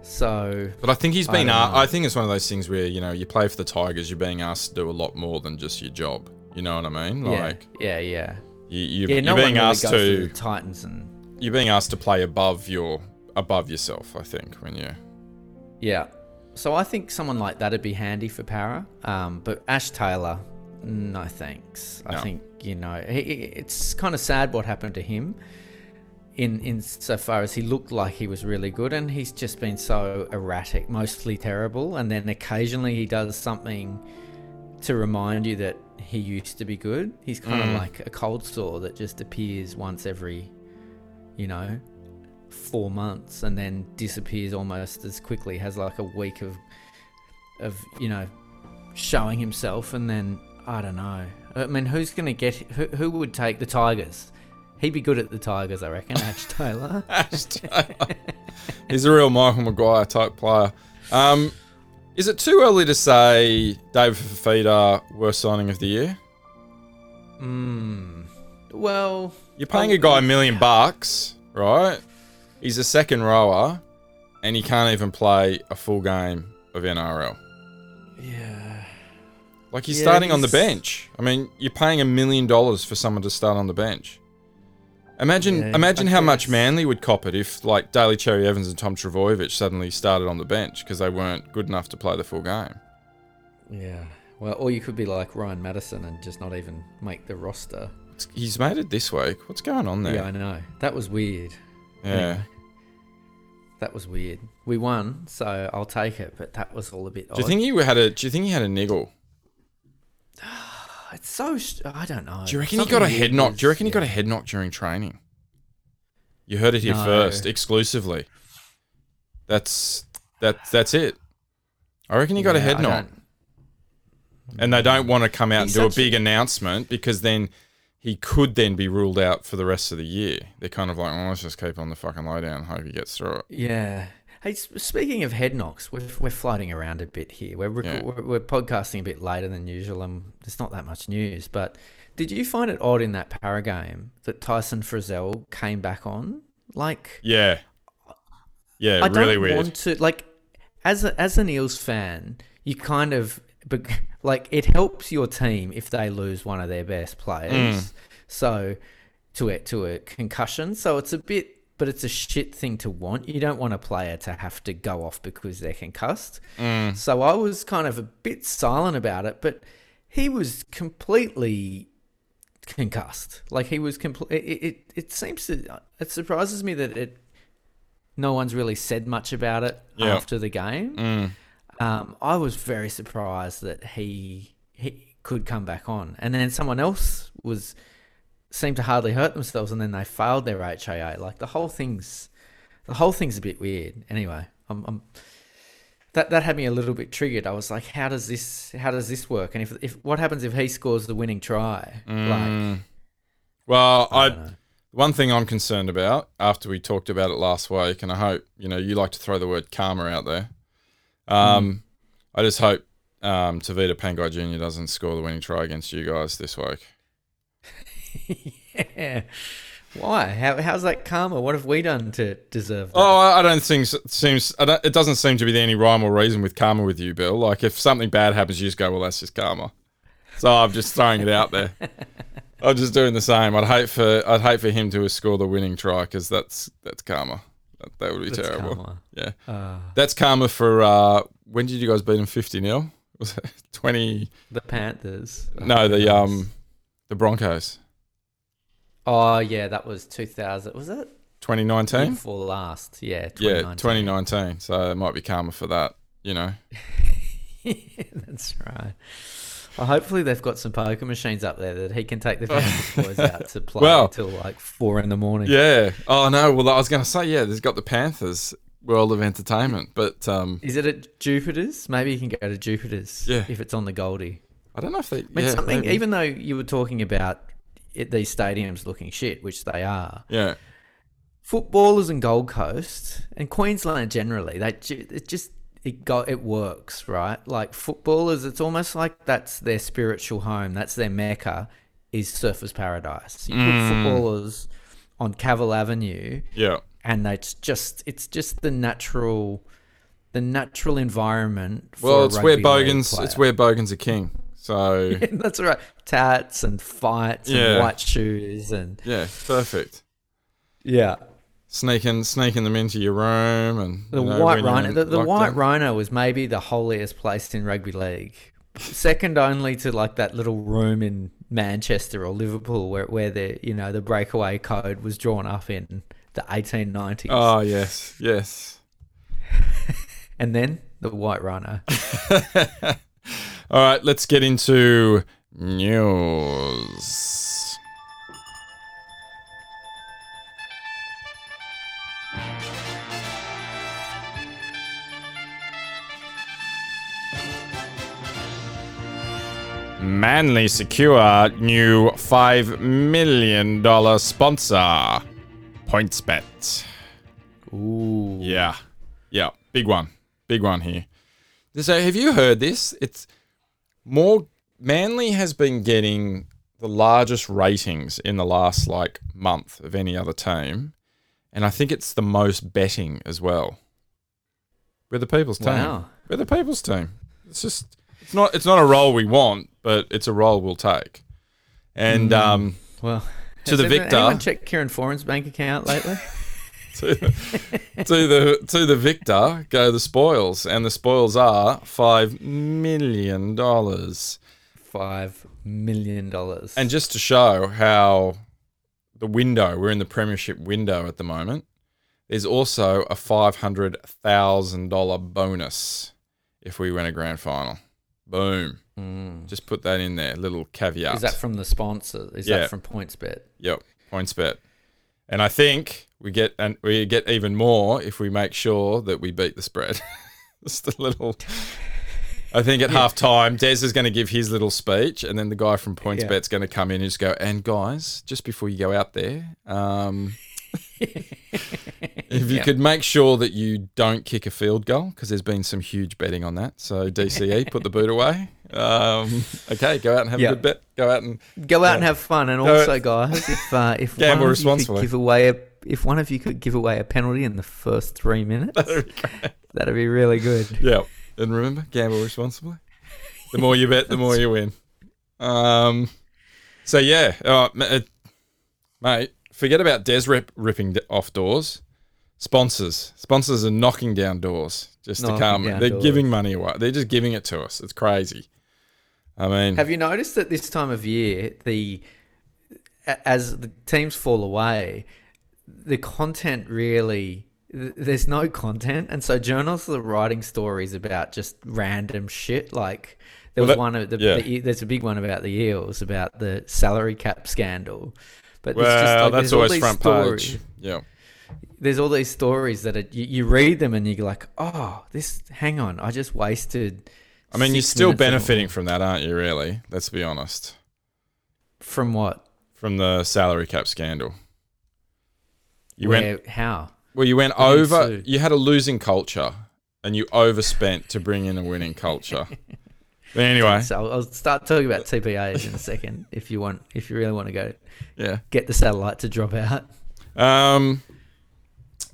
So But I think he's been. a- know. I think it's one of those things where you know you play for the Tigers, you're being asked to do a lot more than just your job. You know what I mean? Like yeah, yeah, yeah. You, you, Yeah, you're no being really asked to. to Titans and You're being asked to play above your above yourself. I think when you. Yeah. So I think someone like that'd be handy for Parra. Um, but Ash Taylor, no thanks. I think you know he- it's kind of sad what happened to him. In in so far as he looked like he was really good, and he's just been so erratic, mostly terrible, and then occasionally he does something to remind you that he used to be good. He's kind of Mm. like a cold sore that just appears once every, you know, four months and then disappears almost as quickly. Has like a week of, of you know, showing himself, and then I don't know. I mean, who's going to get who, who would take the Tigers? He'd be good at the Tigers, I reckon. Ash <laughs> Taylor. Ash Taylor. He's a real Michael Maguire type player. Um, is it too early to say David Fifita worst signing of the year? Hmm. Well, You're paying a guy a million bucks, right? He's a second rower, and he can't even play a full game of NRL. yeah. Like he's Yeah, starting on the bench. I mean, you're paying a million dollars for someone to start on the bench. Imagine, Yeah, imagine how much. Manly would cop it if, like, Daly Cherry Evans and Tom Trbojevic suddenly started on the bench because they weren't good enough to play the full game. Yeah. Well, or you could be like Ryan Matterson and just not even make the roster. He's made it this week. What's going on Yeah, there? I know. That was weird. Yeah. Anyway, that was weird. We won, so I'll take it. But that was all a bit. Do you think he had a? Do you think he had a niggle? <sighs> <sighs> it's so? sh- I don't know. Do you reckon he got a head knock? was- Do you reckon he got a head knock during training? You heard it here No. first, exclusively. That's that's that's it. I reckon he got a Yeah, head I knock. and they don't want to come out He's and do a such a- big announcement because then he could then be ruled out for the rest of the year. They're kind of like, oh, let's just keep on the fucking lowdown and hope he gets through it. Yeah. Hey, speaking of head knocks, we're, we're floating around a bit here. We're, rec- Yeah. we're we're podcasting a bit later than usual, and there's not that much news. But did you find it odd in that parra game that Tyson Frizell came back on? Like, Yeah, yeah, I really don't weird. want to like as a, as an Eels fan, you kind of <laughs> like it helps your team if they lose one of their best players. Mm. So to a to a concussion, so it's a bit. But it's a shit thing to want. You don't want a player to have to go off because they're concussed. Mm. So I was kind of a bit silent about it, but he was completely concussed. Like he was complete. It, it it seems to. It surprises me that it. No one's really said much about it Yeah. after the game. Mm. Um, I was very surprised that he he could come back on, and then someone else was seemed to hardly hurt themselves, and then they failed their HIA. Like the whole thing's the whole thing's a bit weird. Anyway, I'm, I'm that that had me a little bit triggered. I was like, how does this how does this work? And if if what happens if he scores the winning try? Like, Mm. Well, I I, one thing I'm concerned about after we talked about it last week, and I hope you know you like to throw the word karma out there. Um, I just hope um, Tevita Pangai Jr. doesn't score the winning try against you guys this week. <laughs> yeah. Why? How, how's that karma? What have we done to deserve that? Oh, I don't think seems. I don't, it doesn't seem to be any rhyme or reason with karma with you, Bill. Like if something bad happens, you just go, "Well, that's just karma." So I'm just throwing it out there. <laughs> I'm just doing the same. I'd hate for I'd hate for him to score the winning try because that's that's karma. That, that would be That's terrible. karma. Yeah, Uh, that's karma for uh, when did you guys beat him 50 nil? <laughs> Was it 20? the Panthers. No, the um, the Broncos. Oh yeah, that was 2000. Was it? 2019. Before last. Yeah. Yeah, 2019. 2019. So it might be karma for that. You know. <laughs> That's right. Well, hopefully they've got some poker machines up there that he can take the <laughs> boys out to play Well- until like four in the morning. Yeah. Oh no. Well, I was going to say yeah. There's got the Panthers World of Entertainment, but um, Is it at Jupiter's? Maybe you can go to Jupiter's. Yeah. If it's on the Goldie. I don't know if they. I mean, yeah, something. maybe. Even though you were talking about it, these stadiums looking shit, which they are, Yeah. footballers in Gold Coast and Queensland generally, they it just it go it works right. Like footballers, it's almost like that's their spiritual home. That's their mecca. Is Surfers Paradise. You put Mm. footballers on Cavill Avenue, Yeah. and it's just it's just the natural the natural environment. For Well, it's where Bogans. It's where Bogans are king. So <laughs> That's right. Tats and fights Yeah. and white shoes and yeah, perfect. yeah. Sneaking, sneaking them into your room and The know, white rhino. The, the white lockdown. rhino was maybe the holiest place in rugby league, second only to like that little room in Manchester or Liverpool where where the you know the breakaway code was drawn up in the 1890s, Oh ah, yes, yes. <laughs> and then the white rhino. <laughs> All right, let's get into news. Manly secure new $5 million sponsor. PointsBet. Ooh. Yeah. Yeah. Big one. Big one here. So have you heard this? It's more Manly has been getting the largest ratings in the last like month of any other team. And I think it's the most betting as well. We're the people's team. Wow. We're the people's team. It's just it's not it's not a role we want, but it's a role we'll take. And um Well, To the victor. Anyone checked Kieran Foran's bank account lately? To, to the to the victor go the spoils, and the spoils are five million dollars. Five million dollars. And just to show how the window we're in the premiership window at the moment, there's also a five hundred thousand dollar bonus if we win a grand final. Boom! Hmm. Just put that in there, little caveat. Is that from the sponsor? Is Yeah. that from PointsBet? Yep, points bet. And I think we get and we get even more if we make sure that we beat the spread. <laughs> Just a little. I think at half time, Des is going to give his little speech, and then the guy from Points Yeah. Bet's going to come in and just go. And guys, just before you go out there, um, <laughs> if you could make sure that you don't kick a field goal, because there's been some huge betting on that. So DCE, put the boot away. Um, okay, go out and have Yeah. a good bet. Go out and Go out and have fun, and also, guys, if uh, if Gamble one of you could give away a if one of you could give away a penalty in the first three minutes, <laughs> that'd be really good. Yeah. And remember, gamble responsibly. The more you bet, the more you win. Um, so yeah, uh, uh, mate, forget about Des rip, ripping off doors. Sponsors, sponsors are knocking down doors just Knocking to come. They're doors. giving money away. They're just giving it to us. It's crazy. I mean, Have you noticed that this time of year, the as the teams fall away, the content really there's no content, and so journalists are writing stories about just random shit. Like there Well, was that- one of the, yeah. the there's a big one about the Eels about the salary cap scandal. But well, it's just like, that's always front stories- page. Yeah. there's all these stories that are, you, you read them and you're like, oh, this. Hang on, I just wasted. I mean, you're still benefiting from that, aren't you? Really? Let's be honest. from what? From the salary cap scandal. You went How? Well, you went did over. You had a losing culture, and you overspent to bring in a winning culture. <laughs> but anyway, So I'll, I'll start talking about TPAs in a second if you want. If you really want to go yeah. get the satellite to drop out. Um.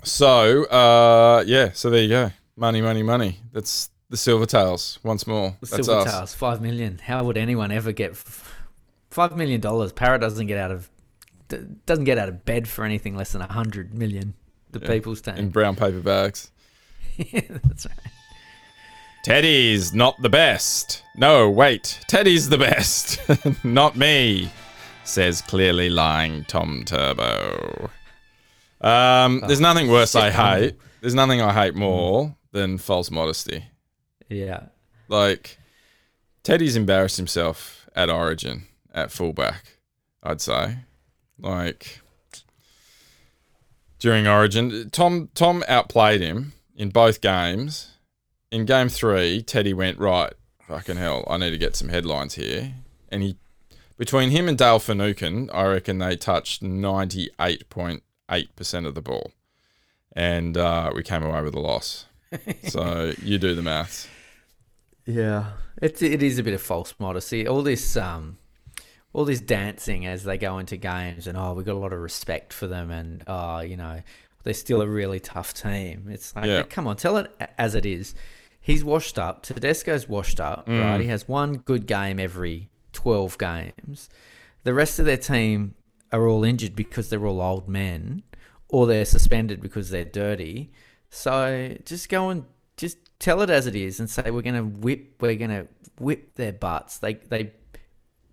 So, uh, yeah. So there you go. Money, money, money. That's the Silver Tails once more. The That's Silver us. Tails, five million. How would anyone ever get f- five million dollars? Parrot doesn't get out of doesn't get out of bed for anything less than a hundred million. The Yeah, people's in brown paper bags. <laughs> That's right. Teddy's not the best. No, wait. Teddy's the best. <laughs> not me, says clearly lying Tom Turbo. Um, there's nothing worse I hate. There's nothing I hate more than false modesty. Yeah. Like, Teddy's embarrassed himself at Origin at fullback, I'd say. Like, during Origin, Tom Tom outplayed him in both games. In game three, Teddy went right. Fucking hell! I need to get some headlines here. And he, between him and Dale Finucane, I reckon they touched ninety eight point eight percent of the ball, and uh, we came away with a loss. <laughs> so you do the maths. Yeah, it's it is a bit of false modesty. All this um, all this dancing as they go into games, and oh, we got a lot of respect for them, and oh, you know, they're still a really tough team. It's like, Yeah. come on, tell it as it is. He's washed up. Tedesco's washed up, Mm. right? He has one good game every twelve games. The rest of their team are all injured because they're all old men, or they're suspended because they're dirty. So just go and just tell it as it is and say we're gonna whip we're gonna whip their butts. They they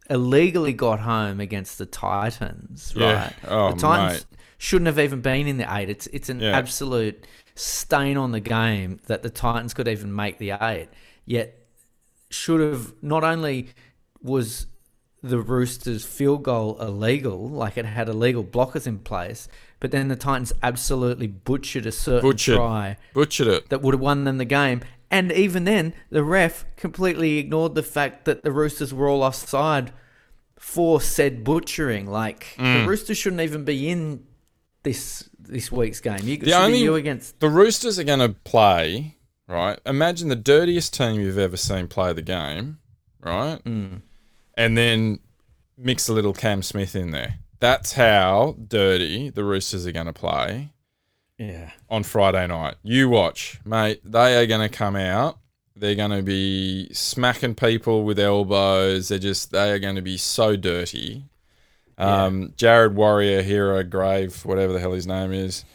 illegally got home against the Titans, Yeah. right? Oh, the Titans mate. shouldn't have even been in the eight. It's it's an Yeah. absolute stain on the game that the Titans could even make the eight. Yet should have not only was the Roosters field goal illegal, like it had illegal blockers in place, but then the Titans absolutely butchered a certain Butchered. try Butchered it. that would have won them the game. And even then, the ref completely ignored the fact that the Roosters were all offside for said butchering. Like Mm. the Roosters shouldn't even be in this this week's game. You, The only- you against. The Roosters are going to play, right? Imagine the dirtiest team you've ever seen play the game, right? Mm. And then mix a little Cam Smith in there. That's how dirty the Roosters are going to play Yeah. on Friday night. You watch, mate. They are going to come out. They're going to be smacking people with elbows. They're just, they are going to be so dirty. Um, Jared Warrior, Hero, Grave, whatever the hell his name is.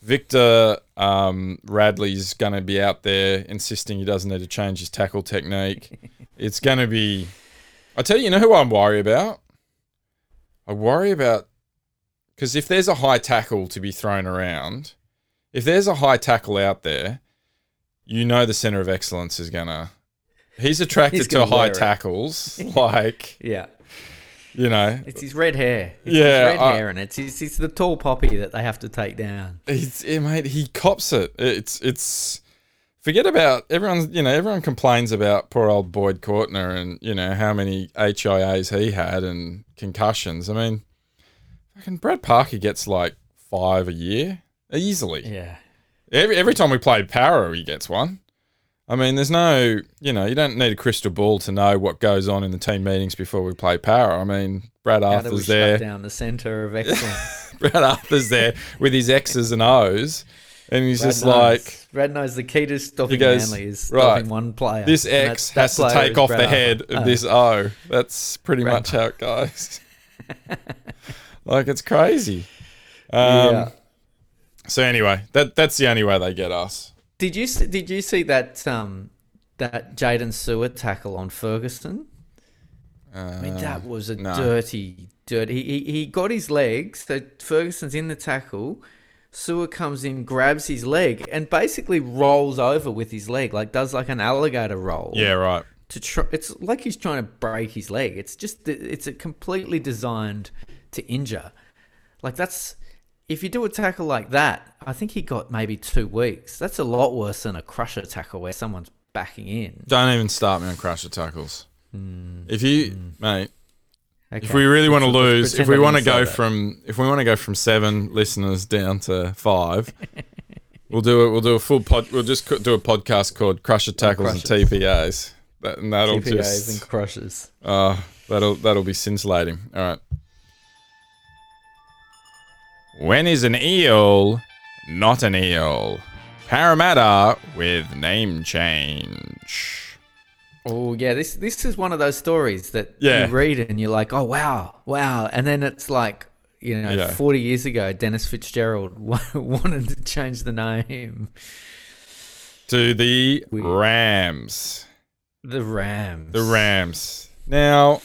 Victor um, Radley's going to be out there insisting he doesn't need to change his tackle technique. <laughs> it's going to be. I tell you, you know who I'm worried about? I worry about because if there's a high tackle to be thrown around, if there's a high tackle out there, you know the center of excellence is gonna. He's attracted He's to gonna high wear it. tackles, <laughs> like Yeah. you know. It's his red hair. It's Yeah, red I- hair, and it's, it's it's the tall poppy that they have to take down. He's, yeah, mate, he cops it. It's it's forget about everyone. You know, everyone complains about poor old Boyd Cordner and you know how many HIAs he had and concussions. I mean, fucking Brad Parker gets like five a year easily. Yeah. Every every time we play Parra he gets one. I mean, there's no, you know, you don't need a crystal ball to know what goes on in the team meetings before we play Parra I mean, Brad How Arthur's there. down the centre of <laughs> excellence? Brad Arthur's there with his X's and O's, and he's Brad just knows. like, Brad knows the key to stopping goes, Manly is right, stopping one player. this X that- that has to take off Brad the Arthur. head of Oh. this <laughs> O. That's pretty Brad much how it goes. <laughs> like it's crazy. Um, Yeah. So anyway, that that's the only way they get us. Did you see, did you see that um that Jaden Seward tackle on Ferguson? I mean, that was a Uh, no. dirty, dirty. He, he he got his legs. So Ferguson's in the tackle. Stewart comes in, grabs his leg, and basically rolls over with his leg, like does like an alligator roll. Yeah, right. To try, it's like he's trying to break his leg. It's just it's a completely designed to injure. Like that's if you do a tackle like that, I think he got maybe two weeks. That's a lot worse than a crusher tackle where someone's backing in. Don't even start me on crusher tackles. Hmm. If you, mate, if we really want to lose, if we want to go from, if we want to go from seven listeners down to five, <laughs> we'll do it. We'll do a full pod. We'll just do a podcast called Crusher Tackles and Crushes. TPAs. That, and that'll TPAs just, and crushers. uh, that'll that'll be scintillating. All right. When is an eel not an eel? Parramatta with name change. Oh yeah, this this is one of those stories that Yeah. you read and you're like, oh wow, wow, and then it's like you know, Yeah. 40 years ago, Dennis Fitzgerald <laughs> wanted to change the name, To the We- Rams. the Rams. The Rams. Now,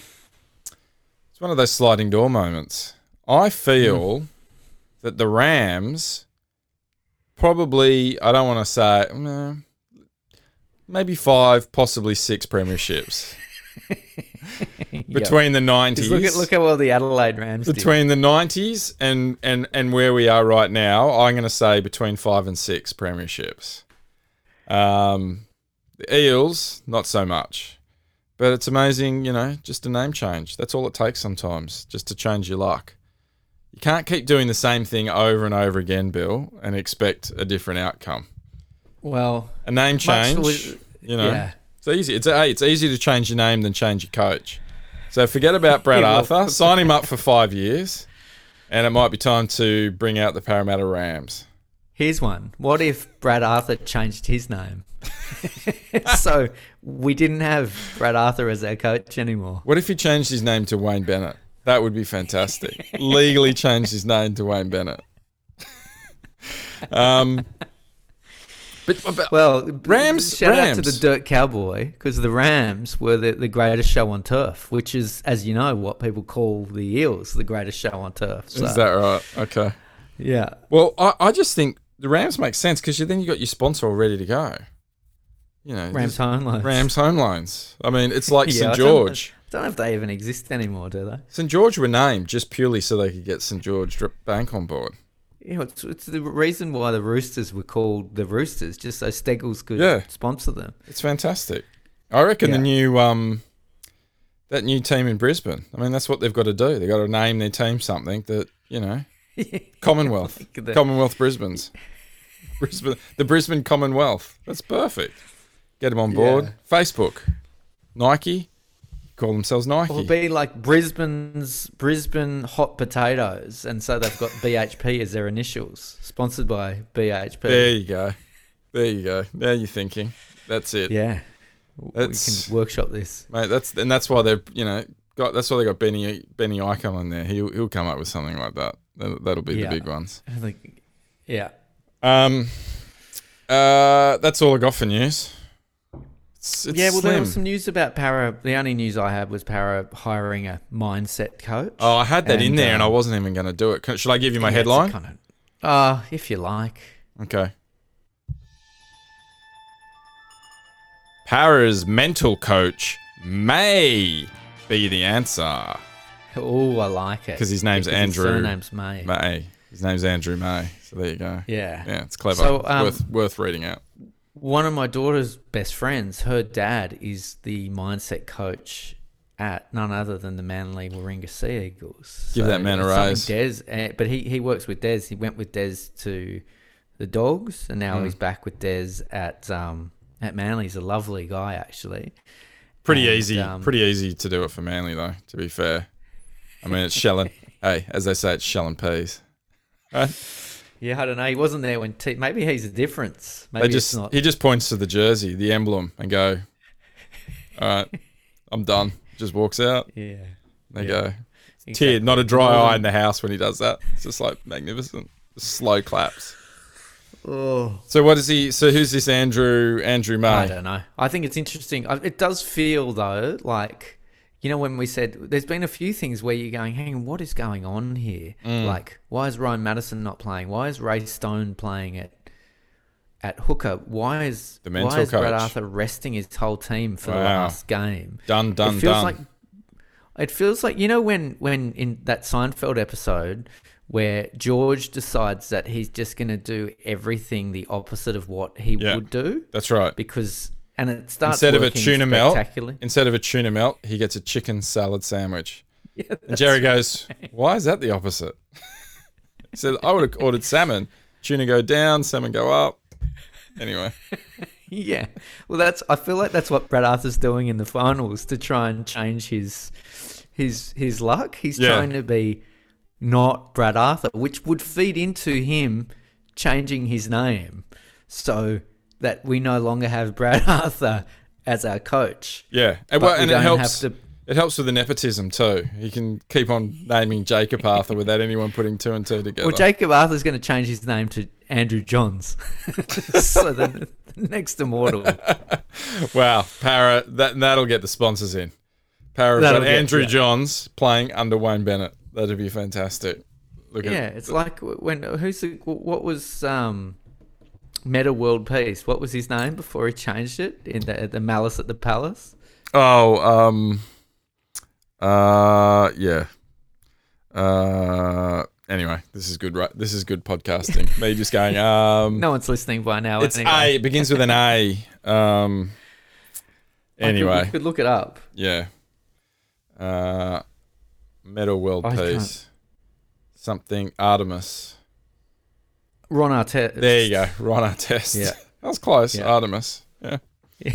it's one of those sliding door moments. I feel hmm. that the Rams probably, I don't want to say, no, maybe five, possibly six premierships <laughs> between the 90s. Look at look how well the Adelaide Rams did. between the 90s and, and, and where we are right now, I'm going to say between five and six premierships. Um, the Eels, not so much. But it's amazing, you know, just a name change. That's all it takes sometimes, just to change your luck. You can't keep doing the same thing over and over again, Bill, and expect a different outcome. Well, A name change, was- you know, yeah. it's easy. It's hey, it's easy to change your name than change your coach. So forget about Brad <laughs> Arthur. Sign him up for five years, and it might be time to bring out the Parramatta Rams. Here's one. What if Brad Arthur changed his name? <laughs> so we didn't have Brad Arthur as our coach anymore. What if he changed his name to Wayne Bennett? That would be fantastic. <laughs> Legally changed his name to Wayne Bennett. um, but, but Well, Rams- Shout out to the Dirt Cowboy because the Rams were the, the greatest show on turf, which is, as you know, what people call the Eels, the greatest show on turf. So, is that right? Okay. yeah, Well, I, I just think the Rams make sense because then you got your sponsor all ready to go. You know, Rams home loans. Rams home loans. I mean, it's <laughs> like Yeah, I St don't- George. I don't know if they even exist anymore, do they? St George were named just purely so they could get St George Bank on board. You know, it's, it's the reason why the Roosters were called the Roosters, just so Steggles could Yeah. sponsor them. It's fantastic. I reckon the new um that new team in Brisbane. I mean, that's what they've got to do. They've got to name their team something that you know. <laughs> Commonwealth, Like the- Commonwealth Brisbane's, <laughs> Brisbane, the Brisbane Commonwealth. That's perfect. Get them on board. Yeah. Facebook, Nike, call themselves Nike. It'll be like Brisbane's Brisbane hot potatoes, and so they've got BHP as their initials, sponsored by BHP. there you go. There you go. Now you're thinking. That's it, Yeah, That's- we can workshop this. mate. That's and that's why they're you know got. That's why they got Benny Benny Ikin in there. He'll he'll come up with something like that. That'll, that'll be Yeah. the big ones. I think, yeah. Um, uh, that's all I got for news. It's, it's yeah, well, there was some news about Parra. The only news I had was Parra hiring a mindset coach. Oh, I had that in And, there, and I um, wasn't even going to do it. Should I give you my headline? kind of- Uh, if you like. Okay. Parra's mental coach may be the answer. Oh, I like it. Because his name's Because Andrew. surname's May. May. His name's Andrew May. So there you go. Yeah. Yeah, it's clever. So, um, worth worth reading out. One of my daughter's best friends, her dad is the mindset coach at none other than the Manly Warringah Sea Eagles. Give that man a something Des, uh, but he, he works with Des. He went with Des to the Dogs, and now he's back with Des at um, at Manly. He's a lovely guy, actually. Pretty and, easy. um, pretty easy to do it for Manly though. To be fair, I mean it's shelling. <laughs> hey, as they say, it's shelling peas. Right? Yeah, I don't know. He wasn't there when. T- maybe he's a difference. Maybe They just it's not. he just points to the jersey, the emblem, and go, <laughs> "All right, I'm done." Just walks out. yeah. They Yeah. go. Tear, not a dry eye in the house when he does that. It's just like magnificent. Slow claps. Oh. So what is he? So who's this Andrew Andrew May? I don't know. I think it's interesting. It does feel though like you know when we said there's been a few things where you're going, hang on, what is going on here? Mm. Like, why is Ryan Matterson not playing? Why is Ray Stone playing at at hooker? Why is The mental why is Brad. Arthur resting his whole team for the last game? Done, done, it feels done. like it feels like you know when when in that Seinfeld episode where George decides that he's just going to do everything the opposite of what he Yeah. would do That's right. because and it starts Instead of a tuna melt, instead of a tuna melt, he gets a chicken salad sandwich. <laughs> Yeah, And Jerry goes, "Why is that the opposite?" <laughs> he said, "I would have ordered salmon. Tuna go down, salmon go up." Anyway, <laughs> yeah. Well, that's I feel like that's what Brad Arthur's doing in the finals to try and change his his his luck. He's Yeah. trying to be not Brad Arthur, which would feed into him changing his name so that we no longer have Brad <laughs> Arthur as our coach. yeah, and, But well, we and it helps. to It helps with the nepotism too. He can keep on naming Jacob Arthur without anyone putting two and two together. Well, Jacob Arthur's going to change his name to Andrew Johns. <laughs> so the, the <laughs> next immortal. Wow, Parra that that'll get the sponsors in. Parra That'll get- Andrew. Johns playing under Wayne Bennett. That'd be fantastic. Look Yeah, at it's like when who's the, what was um Metta World Peace? What was his name before he changed it in the the Malice at the Palace? oh um uh yeah uh anyway this is good right this is good podcasting me just going <laughs> um No one's listening by now. it's anyway. A it begins with an A um I could- anyway could look it up. yeah uh Metta World I can't- Peace something Artemis Ron Artest. There you go, Ron Artest. Yeah. <laughs> that was close. Yeah. Artemis. Yeah. <laughs>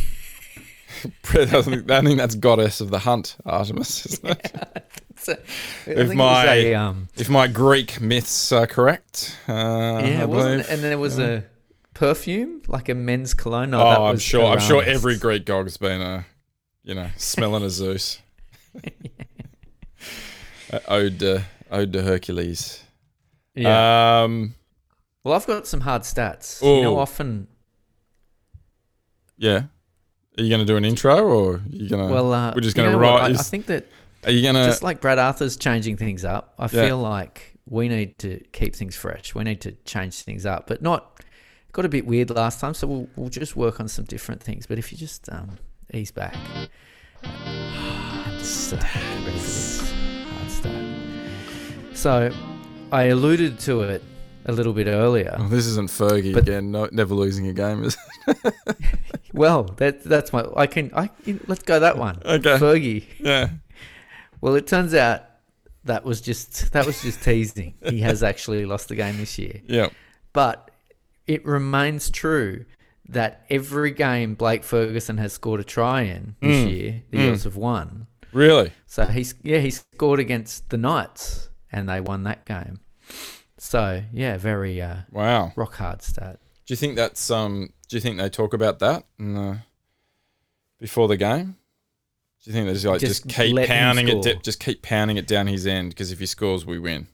I, think, I think that's goddess of the hunt, Artemis. Isn't it? <laughs> So, I If it my- a, um, If my Greek myths are correct. Uh, yeah, I it wasn't, believe. and there was a perfume like a men's cologne. No, oh, I'm sure. I'm sure every Greek gog's been a, you know, smelling a Zeus. Uh, ode to ode to Hercules. Yeah. Um. Well, I've got some hard stats. You know, Ooh. often. Yeah. Are you going to do an intro, or are you going to? Well, uh, we're just going to know what? write. I, I is- think that are you going to? just like Brad Arthur's changing things up, I Yeah. feel like we need to keep things fresh. We need to change things up, but not got a bit weird last time, so we'll we'll just work on some different things. But if you just um, ease back, <sighs> Just, uh, get ready for this hard start. So, I alluded to it a little bit earlier. Oh, this isn't Fergie But- again. No, never losing a game, is it? <laughs> Well, that that's my. I can. I let's go that one. Okay. Fergie. Yeah. <laughs> Well, it turns out that was just that was just teasing. He has actually lost the game this year, Yeah. but it remains true that every game Blake Ferguson has scored a try in this Mm. year, the Mm. Eels have won. Really? So he's yeah he scored against the Knights and they won that game. So yeah, very uh, Wow. rock hard stat. Do you think that's um? Do you think they talk about that in the, before the game? Do you think they just like just, Just keep pounding it, just keep pounding it down his end because if he scores, we win.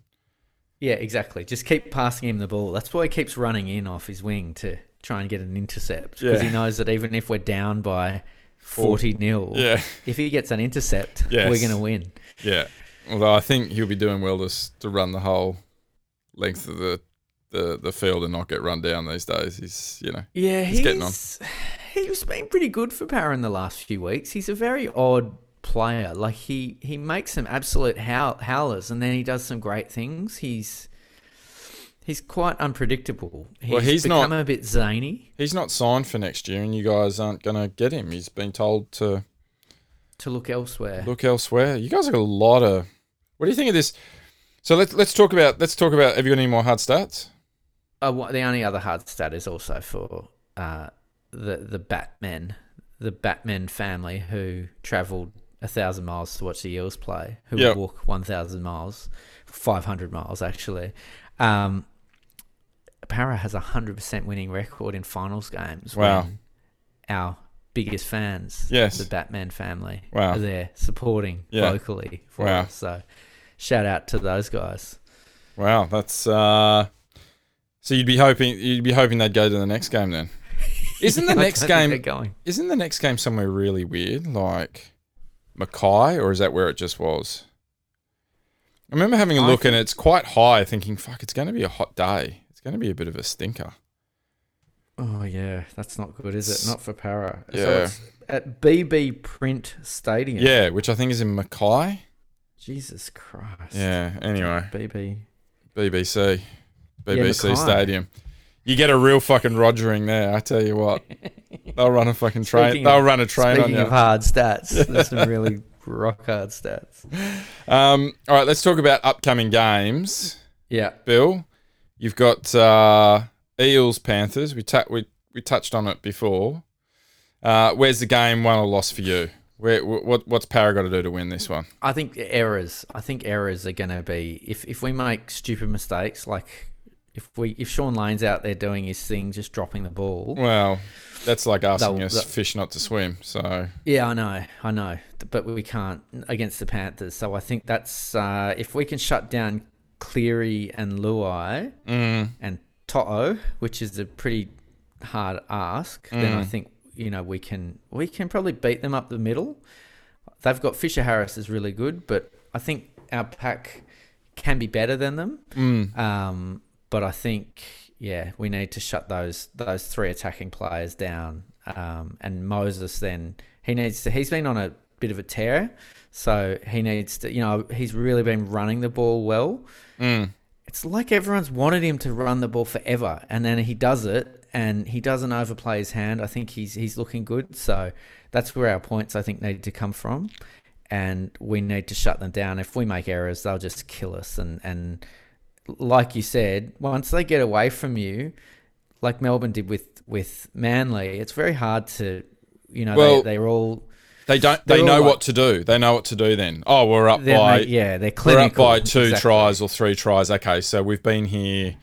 Yeah, exactly. Just keep passing him the ball. That's why he keeps running in off his wing to try and get an intercept because Yeah. he knows that even if we're down by forty 0 Yeah, if he gets an intercept, Yes. we're going to win. yeah. Although I think he'll be doing well to to run the whole length of the the, the field and not get run down these days. He's you know Yeah, He's getting on. He's been pretty good for Parra in the last few weeks. He's a very odd player. Like he he makes some absolute howl, howlers, and then he does some great things. He's he's quite unpredictable. He's, Well, he's become not- a bit zany. he's not signed for next year, and you guys aren't gonna get him. He's been told to To look elsewhere. look elsewhere. You guys have got a lot of. What do you think of this? So let's let's talk about let's talk about. Have you got any more hard stats? Uh, wha- the only other hard stat is also for uh, the the Batmen, the Batman family who travelled a thousand miles to watch the Eels play, who Yep. would walk one thousand miles, five hundred miles actually. Um, Parra has a hundred percent winning record in finals games. Wow. when our biggest fans, Yes. the Batman family, Wow. are there supporting Yeah. vocally for Wow. us. So, shout out to those guys. Wow, that's uh. So you'd be hoping you'd be hoping they'd go to the next game then. <laughs> Isn't the next game going? isn't the next game somewhere really weird like Mackay or is that where it just was? I remember having a look and it's quite high, thinking, "Fuck, it's going to be a hot day. It's going to be a bit of a stinker." Oh yeah, that's not good, is it? Not for Parra. So Yeah. it's at BB Print Stadium. Yeah, which I think is in Mackay. Jesus Christ. Yeah. Anyway, BB. BBC, BBC Mackay. Stadium. You get a real fucking Rogering there. I tell you what, they'll run a fucking train. Speaking they'll of- run a train on you. of hard stats, there's some <laughs> really rock hard stats. Um, all right, let's talk about upcoming games. Yeah. Bill, you've got uh, Eels Panthers. We ta- we we touched on it before. Uh, where's the game won or lost for you? Where what what's Parra got to do to win this one? I think errors. I think errors are going to be if if we make stupid mistakes, like if we if Shaun Lane's out there doing his thing, just dropping the ball. Well, that's like asking us fish not to swim. So Yeah, I know, I know, but we can't against the Panthers. So I think that's uh, if we can shut down Cleary and Luai mm, and To'o, which is a pretty hard ask, then I Mm. think you know we can we can probably beat them up the middle. They've got Fisher Harris is really good, but I think our pack can be better than them. mm, Um, but I think yeah, we need to shut those those three attacking players down. Um, and Moses then he needs to. He's been on a bit of a tear, so he needs to. You know, he's really been running the ball well. mm. It's like everyone's wanted him to run the ball forever, and then he does it, and he doesn't overplay his hand. I think he's he's looking good. So that's where our points I think need to come from, and we need to shut them down. If we make errors, they'll just kill us. And and like you said, once they get away from you, like Melbourne did with with Manly, it's very hard to, you know, Well, they, they're all They don't. They know like- what to do. They know what to do. Then, oh, we're up by ma- yeah, they're we're up by two Exactly. tries or three tries. Okay, so we've been here,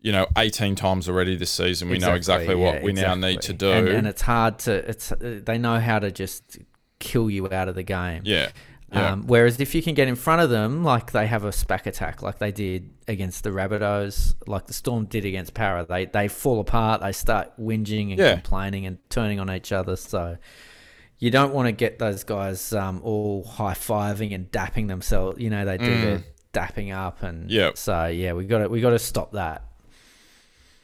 you know, eighteen times already this season. We know exactly what yeah, we now need to do. and, and it's hard to. It's they know how to just kill you out of the game. yeah, yeah, Um, whereas if you can get in front of them, like they have a spack attack, like they did against the Rabbitohs, like the Storm did against Para, they they fall apart. They start whinging and Yeah. complaining and turning on each other. So you don't want to get those guys um, all high fiving and dapping themselves. You know they do Mm. their dapping up and Yep. So yeah, we got to we got to stop that.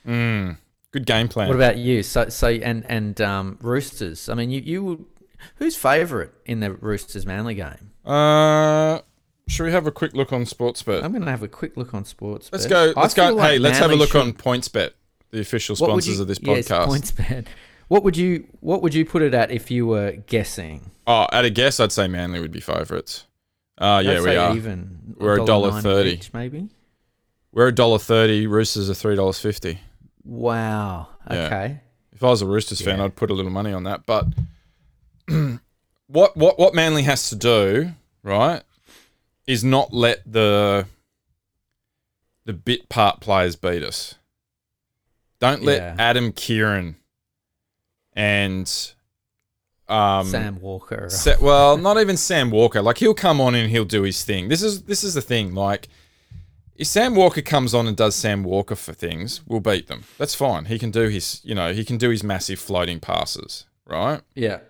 Mm. Good game plan. What about you? So, so and and um, Roosters. I mean, you you who's favourite in the Roosters Manly game? Uh, should we have a quick look on Sportsbet? I'm going to have a quick look on sports. Let's go. Let's go. like hey, let's have a look should- on PointsBet, the official sponsors you- of this podcast. yes. PointsBet. What would you What would you put it at if you were guessing? Oh, at a guess, I'd say Manly would be favourites. Uh, yeah, we are. Even We're a dollar thirty. maybe. We're a dollar thirty. Roosters are three dollars fifty. Wow. Yeah. Okay. If I was a Roosters fan, I'd put a little money on that. But <clears throat> what what what Manly has to do, right, is not let the the bit part players beat us. Don't let Yeah. Adam Keighran and um, Sam Walker. Sa- well, <laughs> not even Sam Walker. Like he'll come on and he'll do his thing. This is this is the thing. Like if Sam Walker comes on and does Sam Walker for things, we'll beat them. That's fine. He can do his, you know, he can do his massive floating passes, right? yeah.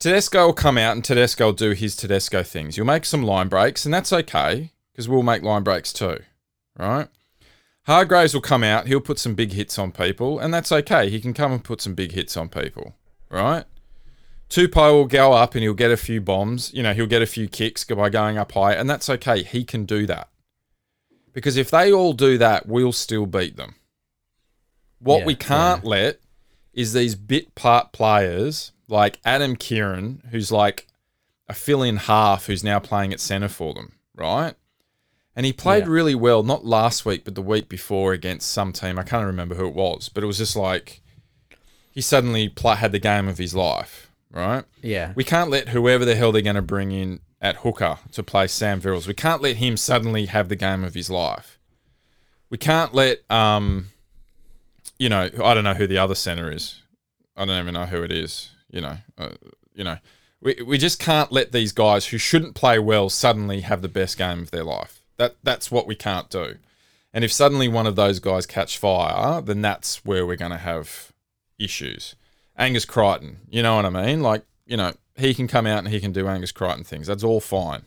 Tedesco will come out and Tedesco will do his Tedesco things. You'll make some line breaks, and that's okay because we'll make line breaks too, right? Hargreaves will come out. He'll put some big hits on people, and that's okay. He can come and put some big hits on people, right? Tupou will go up and he'll get a few bombs. You know, he'll get a few kicks by going up high, and that's okay. He can do that. Because if they all do that, we'll still beat them. What Yeah, we can't let is these bit part players like Adam Keighran, who's like a fill in half who's now playing at centre for them, right? And he played Yeah. really well, not last week, but the week before against some team. I can't remember who it was, but it was just like he suddenly had the game of his life, right? Yeah. We can't let whoever the hell they're going to bring in at hooker to play Sam Verrills. We can't let him suddenly have the game of his life. We can't let, um, you know, I don't know who the other center is. I don't even know who it is. You know, uh, you know, we we just can't let these guys who shouldn't play well suddenly have the best game of their life. That that's what we can't do. And if suddenly one of those guys catch fire, then that's where we're going to have issues. Angus Crichton, you know what I mean? Like, you know, he can come out and he can do Angus Crichton things. That's all fine.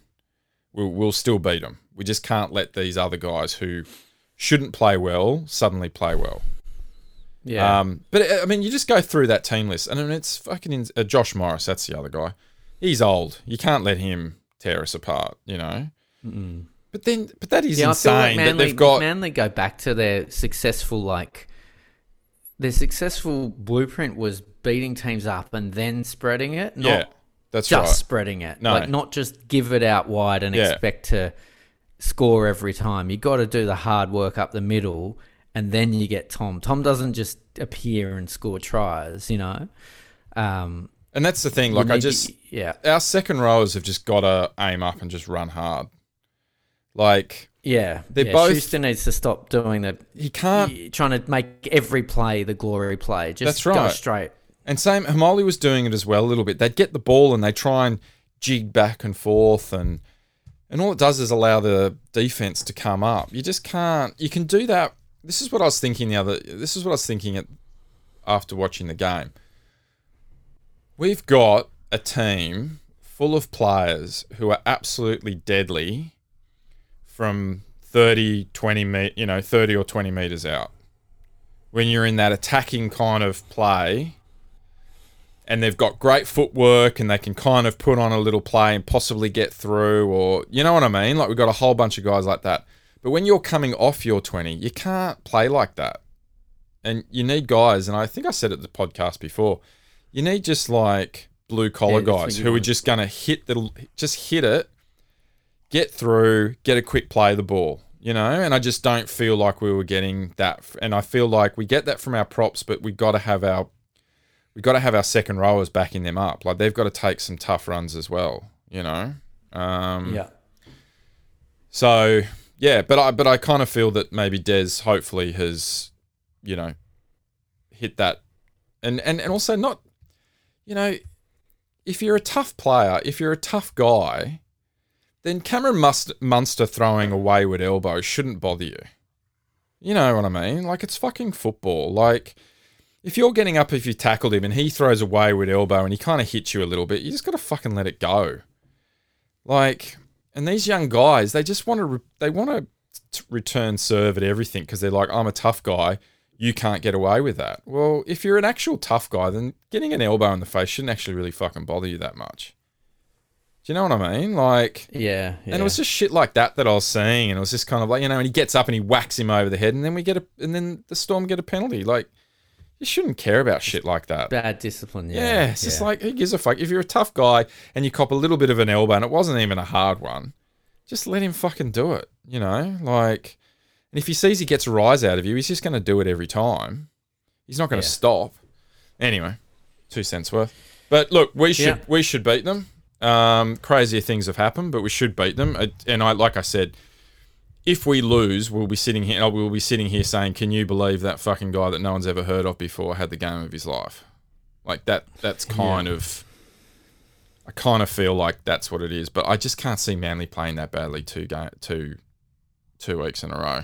We'll, we'll still beat them. We just can't let these other guys who shouldn't play well suddenly play well. yeah. Um, but uh, I mean, you just go through that team list, and I mean, it's fucking in, uh, Josh Morris. That's the other guy. He's old. You can't let him tear us apart. You know. But then, but that is yeah, I feel like insane that they've got. Manly go back to their successful like their successful blueprint was beating teams up and then spreading it, not yeah, that's just right. spreading it. No. Like not just give it out wide and Yeah. expect to score every time. You got to do the hard work up the middle, and then you get Tom. Tom doesn't just appear and score tries, you know. Um, And that's the thing. Like, I just yeah, our second rowers have just got to aim up and just run hard. Like yeah. They're yeah. both- Schuster needs to stop doing the he can't. trying to make every play the glory play. Just That's go right. straight. And same, Haumole was doing it as well a little bit. They'd get the ball and they try and jig back and forth, and and all it does is allow the defense to come up. You just can't. You can do that. This is what I was thinking the other. This is what I was thinking at, after watching the game. We've got a team full of players who are absolutely deadly from 30, 20 me- you know, 30 or 20 meters out. When you're in that attacking kind of play, and they've got great footwork and they can kind of put on a little play and possibly get through or you know what I mean? Like we've got a whole bunch of guys like that. But when you're coming off your 20 you can't play like that. And you need guys and I think I said it at the podcast before you need just like blue collar Yeah, guys who are just going to hit the just hit it get through get a quick play of the ball you know and I just don't feel like we were getting that and I feel like we get that from our props but we've got to have our we've got to have our second rowers backing them up. Like they've got to take some tough runs as well, you know. Um, Yeah. So yeah, but I but I kind of feel that maybe Des hopefully has, you know, hit that, and and and also not, you know, if you're a tough player, if you're a tough guy, then Cameron Must- Munster throwing a wayward elbow shouldn't bother you. You know what I mean? Like it's fucking football. Like if you're getting up if you tackled him and he throws a wayward elbow and he kind of hits you a little bit, you just got to fucking let it go. Like, and these young guys, they just want to, re- they want to return serve at everything because they're like, I'm a tough guy. You can't get away with that. Well, if you're an actual tough guy, then getting an elbow in the face shouldn't actually really fucking bother you that much. Do you know what I mean? Like, Yeah, yeah. and it was just shit like that that I was seeing, and it was just kind of like you know, and he gets up and he whacks him over the head, and then we get a, and then the Storm get a penalty. Like, you shouldn't care about shit like that. bad discipline. Yeah, Yeah, it's just like who gives a fuck? If you're a tough guy and you cop a little bit of an elbow and it wasn't even a hard one, just let him fucking do it. You know, like, and if he sees he gets a rise out of you, he's just going to do it every time. He's not going to Yeah. stop. Anyway, two cents worth. But look, we should Yeah. we should beat them. Um, crazier things have happened, but we should beat them. And I, like I said, if we lose, we'll be sitting here. We'll be sitting here saying, "Can you believe that fucking guy that no one's ever heard of before had the game of his life?" Like that. That's kind of. I kind of feel like that's what it is, but I just can't see Manly playing that badly two game two, two weeks in a row.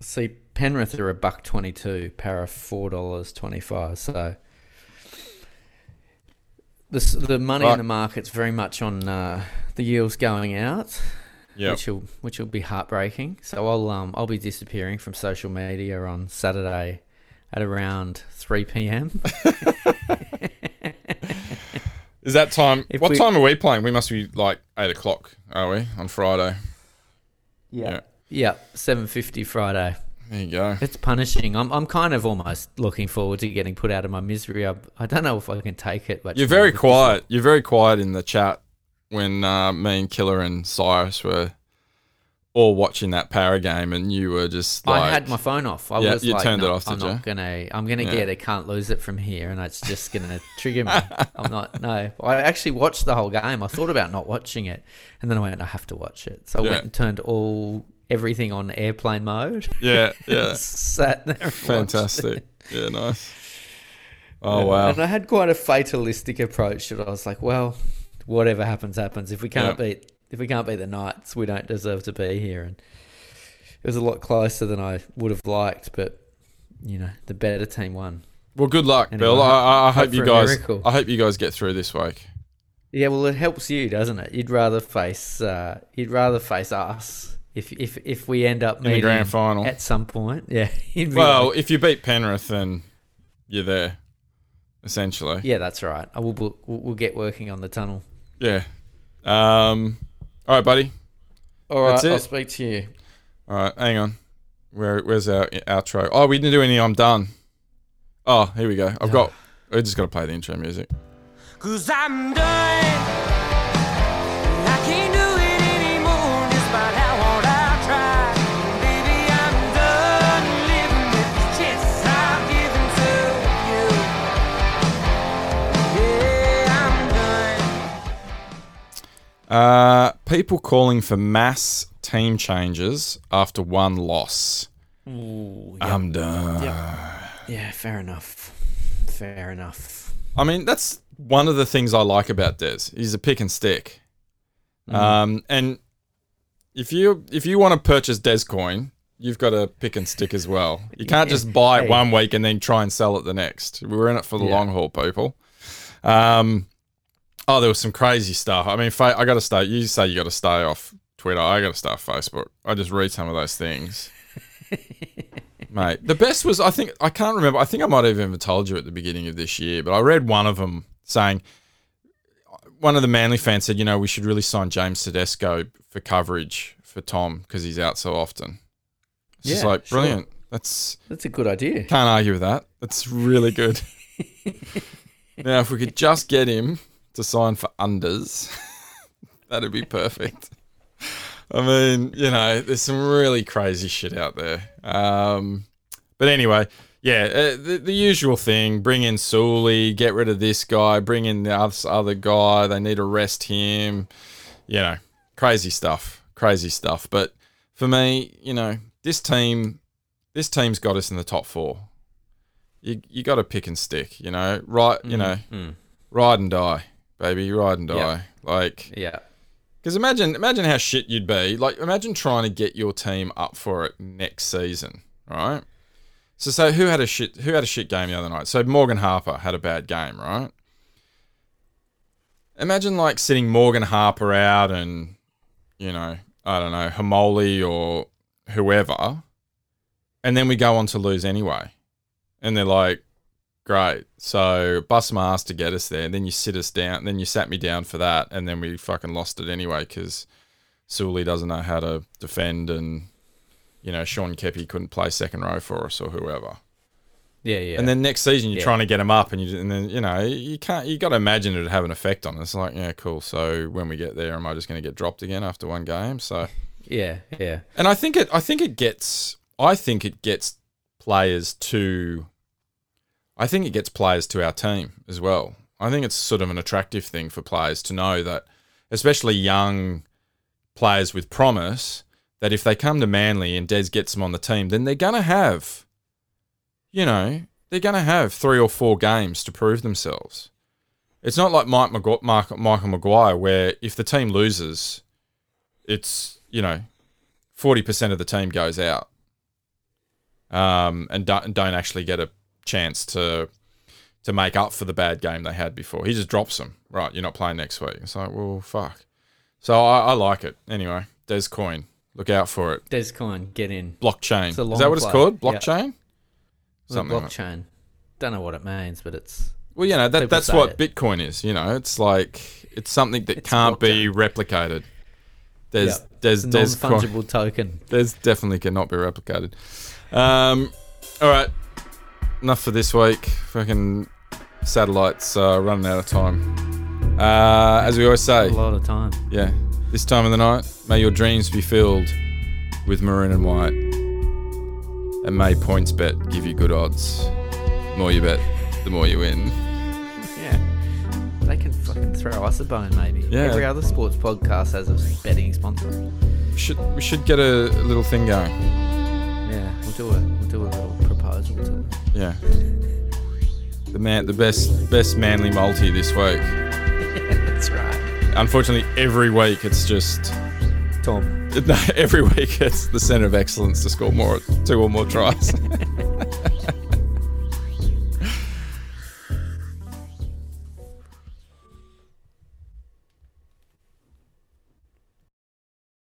See, Penrith are a buck twenty-two, parra four dollars twenty-five. So the the money Right. in the market's very much on uh, the Eels going out, Yeah. which will which will be heartbreaking. So I'll um I'll be disappearing from social media on Saturday at around three p.m. <laughs> Is that time? If what we- time are we playing? We must be like eight o'clock, are we on Friday? Yeah. yeah, seven fifty Friday. There you go. It's punishing. I'm I'm kind of almost looking forward to getting put out of my misery. I, I don't know if I can take it, but You're very quiet. You're very quiet in the chat when uh, me and Killer and Cyrus were all watching that parra game, and you were just like, I had my phone off. I Yeah, was you like, turned it off, I'm not you?" gonna. I'm gonna Yeah. get it. Can't lose it from here, and it's just gonna <laughs> trigger me. I'm not. No, I actually watched the whole game. I thought about not watching it, and then I went, I have to watch it. So I Yeah. went and turned all everything on airplane mode. yeah, <laughs> yeah, Sat there. and fantastic. it. Yeah, nice. Oh wow. And I had quite a fatalistic approach to it. I was like, well, whatever happens, happens. If we can't Yeah. beat, if we can't beat the Knights, we don't deserve to be here. And it was a lot closer than I would have liked, but you know, the better team won. Well, good luck, Anyway, Bill. I, I, I hope hope you guys. I hope you guys get through this week. Yeah, well, it helps you, doesn't it? You'd rather face, uh, you'd rather face us if if if we end up in the grand final. at some point. <laughs> Yeah, Well, like, if you beat Penrith, then you're there, essentially. yeah, that's right. I will. We'll, we'll get working on the tunnel. Yeah. Um. All right, buddy. All right, That's it. I'll speak to you. All right, hang on. Where where's our outro? Oh, we didn't do any. I'm done. Oh, here we go. I've got. We're just got to play the intro music. Cause I'm done. Uh, people calling for mass team changes after one loss. Ooh, I'm done. Yeah, fair enough. Fair enough. I mean, that's one of the things I like about Des. He's a pick and stick. Um, and if you if you want to purchase Des coin, you've got to pick and stick as well. You <laughs> can't just buy it Hey. one week and then try and sell it the next. We're in it for the Yeah. long haul, people. Um, oh, there was some crazy stuff. I mean, I got to stay. You say you got to stay off Twitter. I got to stay off Facebook. I just read some of those things. <laughs> Mate, the best was I think I can't remember. I think I might have even told you at the beginning of this year, but I read one of them saying one of the Manly fans said, you know, we should really sign James Tedesco for coverage for Tom because he's out so often. It's just Yeah, like sure. brilliant. That's That's a good idea. can't argue with that. That's really good. <laughs> now, if we could just get him to sign for unders, <laughs> that'd be perfect. I mean, you know, there's some really crazy shit out there. Um, but anyway, yeah, uh, the, the usual thing: bring in Sully, get rid of this guy, bring in the oth- other guy. They need to rest him. You know, crazy stuff, crazy stuff. But for me, you know, this team, this team's got us in the top four. You you got to pick and stick. You know, right? You know, Mm. ride and die, baby, ride and die. Yeah. Like, Yeah. because imagine imagine how shit you'd be. Like imagine trying to get your team up for it next season, right? So so who had a shit who had a shit game the other night? So Morgan Harper had a bad game, right? Imagine like sitting Morgan Harper out and you know, I don't know, Haumole or whoever, and then we go on to lose anyway. And they're like, great. So bust my ass to get us there. Then you sit us down. Then you sat me down for that, and then we fucking lost it anyway because Sully doesn't know how to defend, and you know Sean Keppie couldn't play second row for us or whoever. Yeah, yeah. And then next season you're Yeah. trying to get him up, and you and then you know you can't. You got to imagine it would have an effect on us. Like yeah, cool. So when we get there, am I just going to get dropped again after one game? So. <laughs> yeah, yeah. And I think it I think it gets I think it gets players to I think it gets players to our team as well. I think it's sort of an attractive thing for players to know that especially young players with promise that if they come to Manly and Des gets them on the team, then they're gonna have you know, they're gonna have three or four games to prove themselves. It's not like Mike Magu- Mark, Michael Maguire where if the team loses, it's you know, forty percent of the team goes out, um, and don't, don't actually get a chance to to make up for the bad game they had before. He just drops them. Right, you're not playing next week. It's like, well, fuck. So I, I like it anyway. Des Coin, look out for it. Descoin, get in. Blockchain. Is that what it's called? Blockchain. The Something like- blockchain. Don't know what it means, but it's Well, you know that that's what it. Bitcoin is. You know, it's like it's something that It's can't be replicated. There's Yeah. there's there's fungible <laughs> token. there's definitely cannot be replicated. Um, all right, enough for this week. Fucking satellites uh, running out of time. Uh, as we always say, A lot of time. yeah, this time of the night, may your dreams be filled with maroon and white, and may PointsBet give you good odds. The more you bet, the more you win. <laughs> Yeah. They can fucking throw us a bone, maybe. Yeah. Every other sports podcast has a betting sponsor. We should we should get a, little thing going. Yeah, we'll do a we'll do a little proposal to it. Yeah. The man, the best best manly multi this week. <laughs> That's right. Unfortunately, every week it's just Tom. <laughs> no, every week it's the center of excellence to score more two or more tries. <laughs>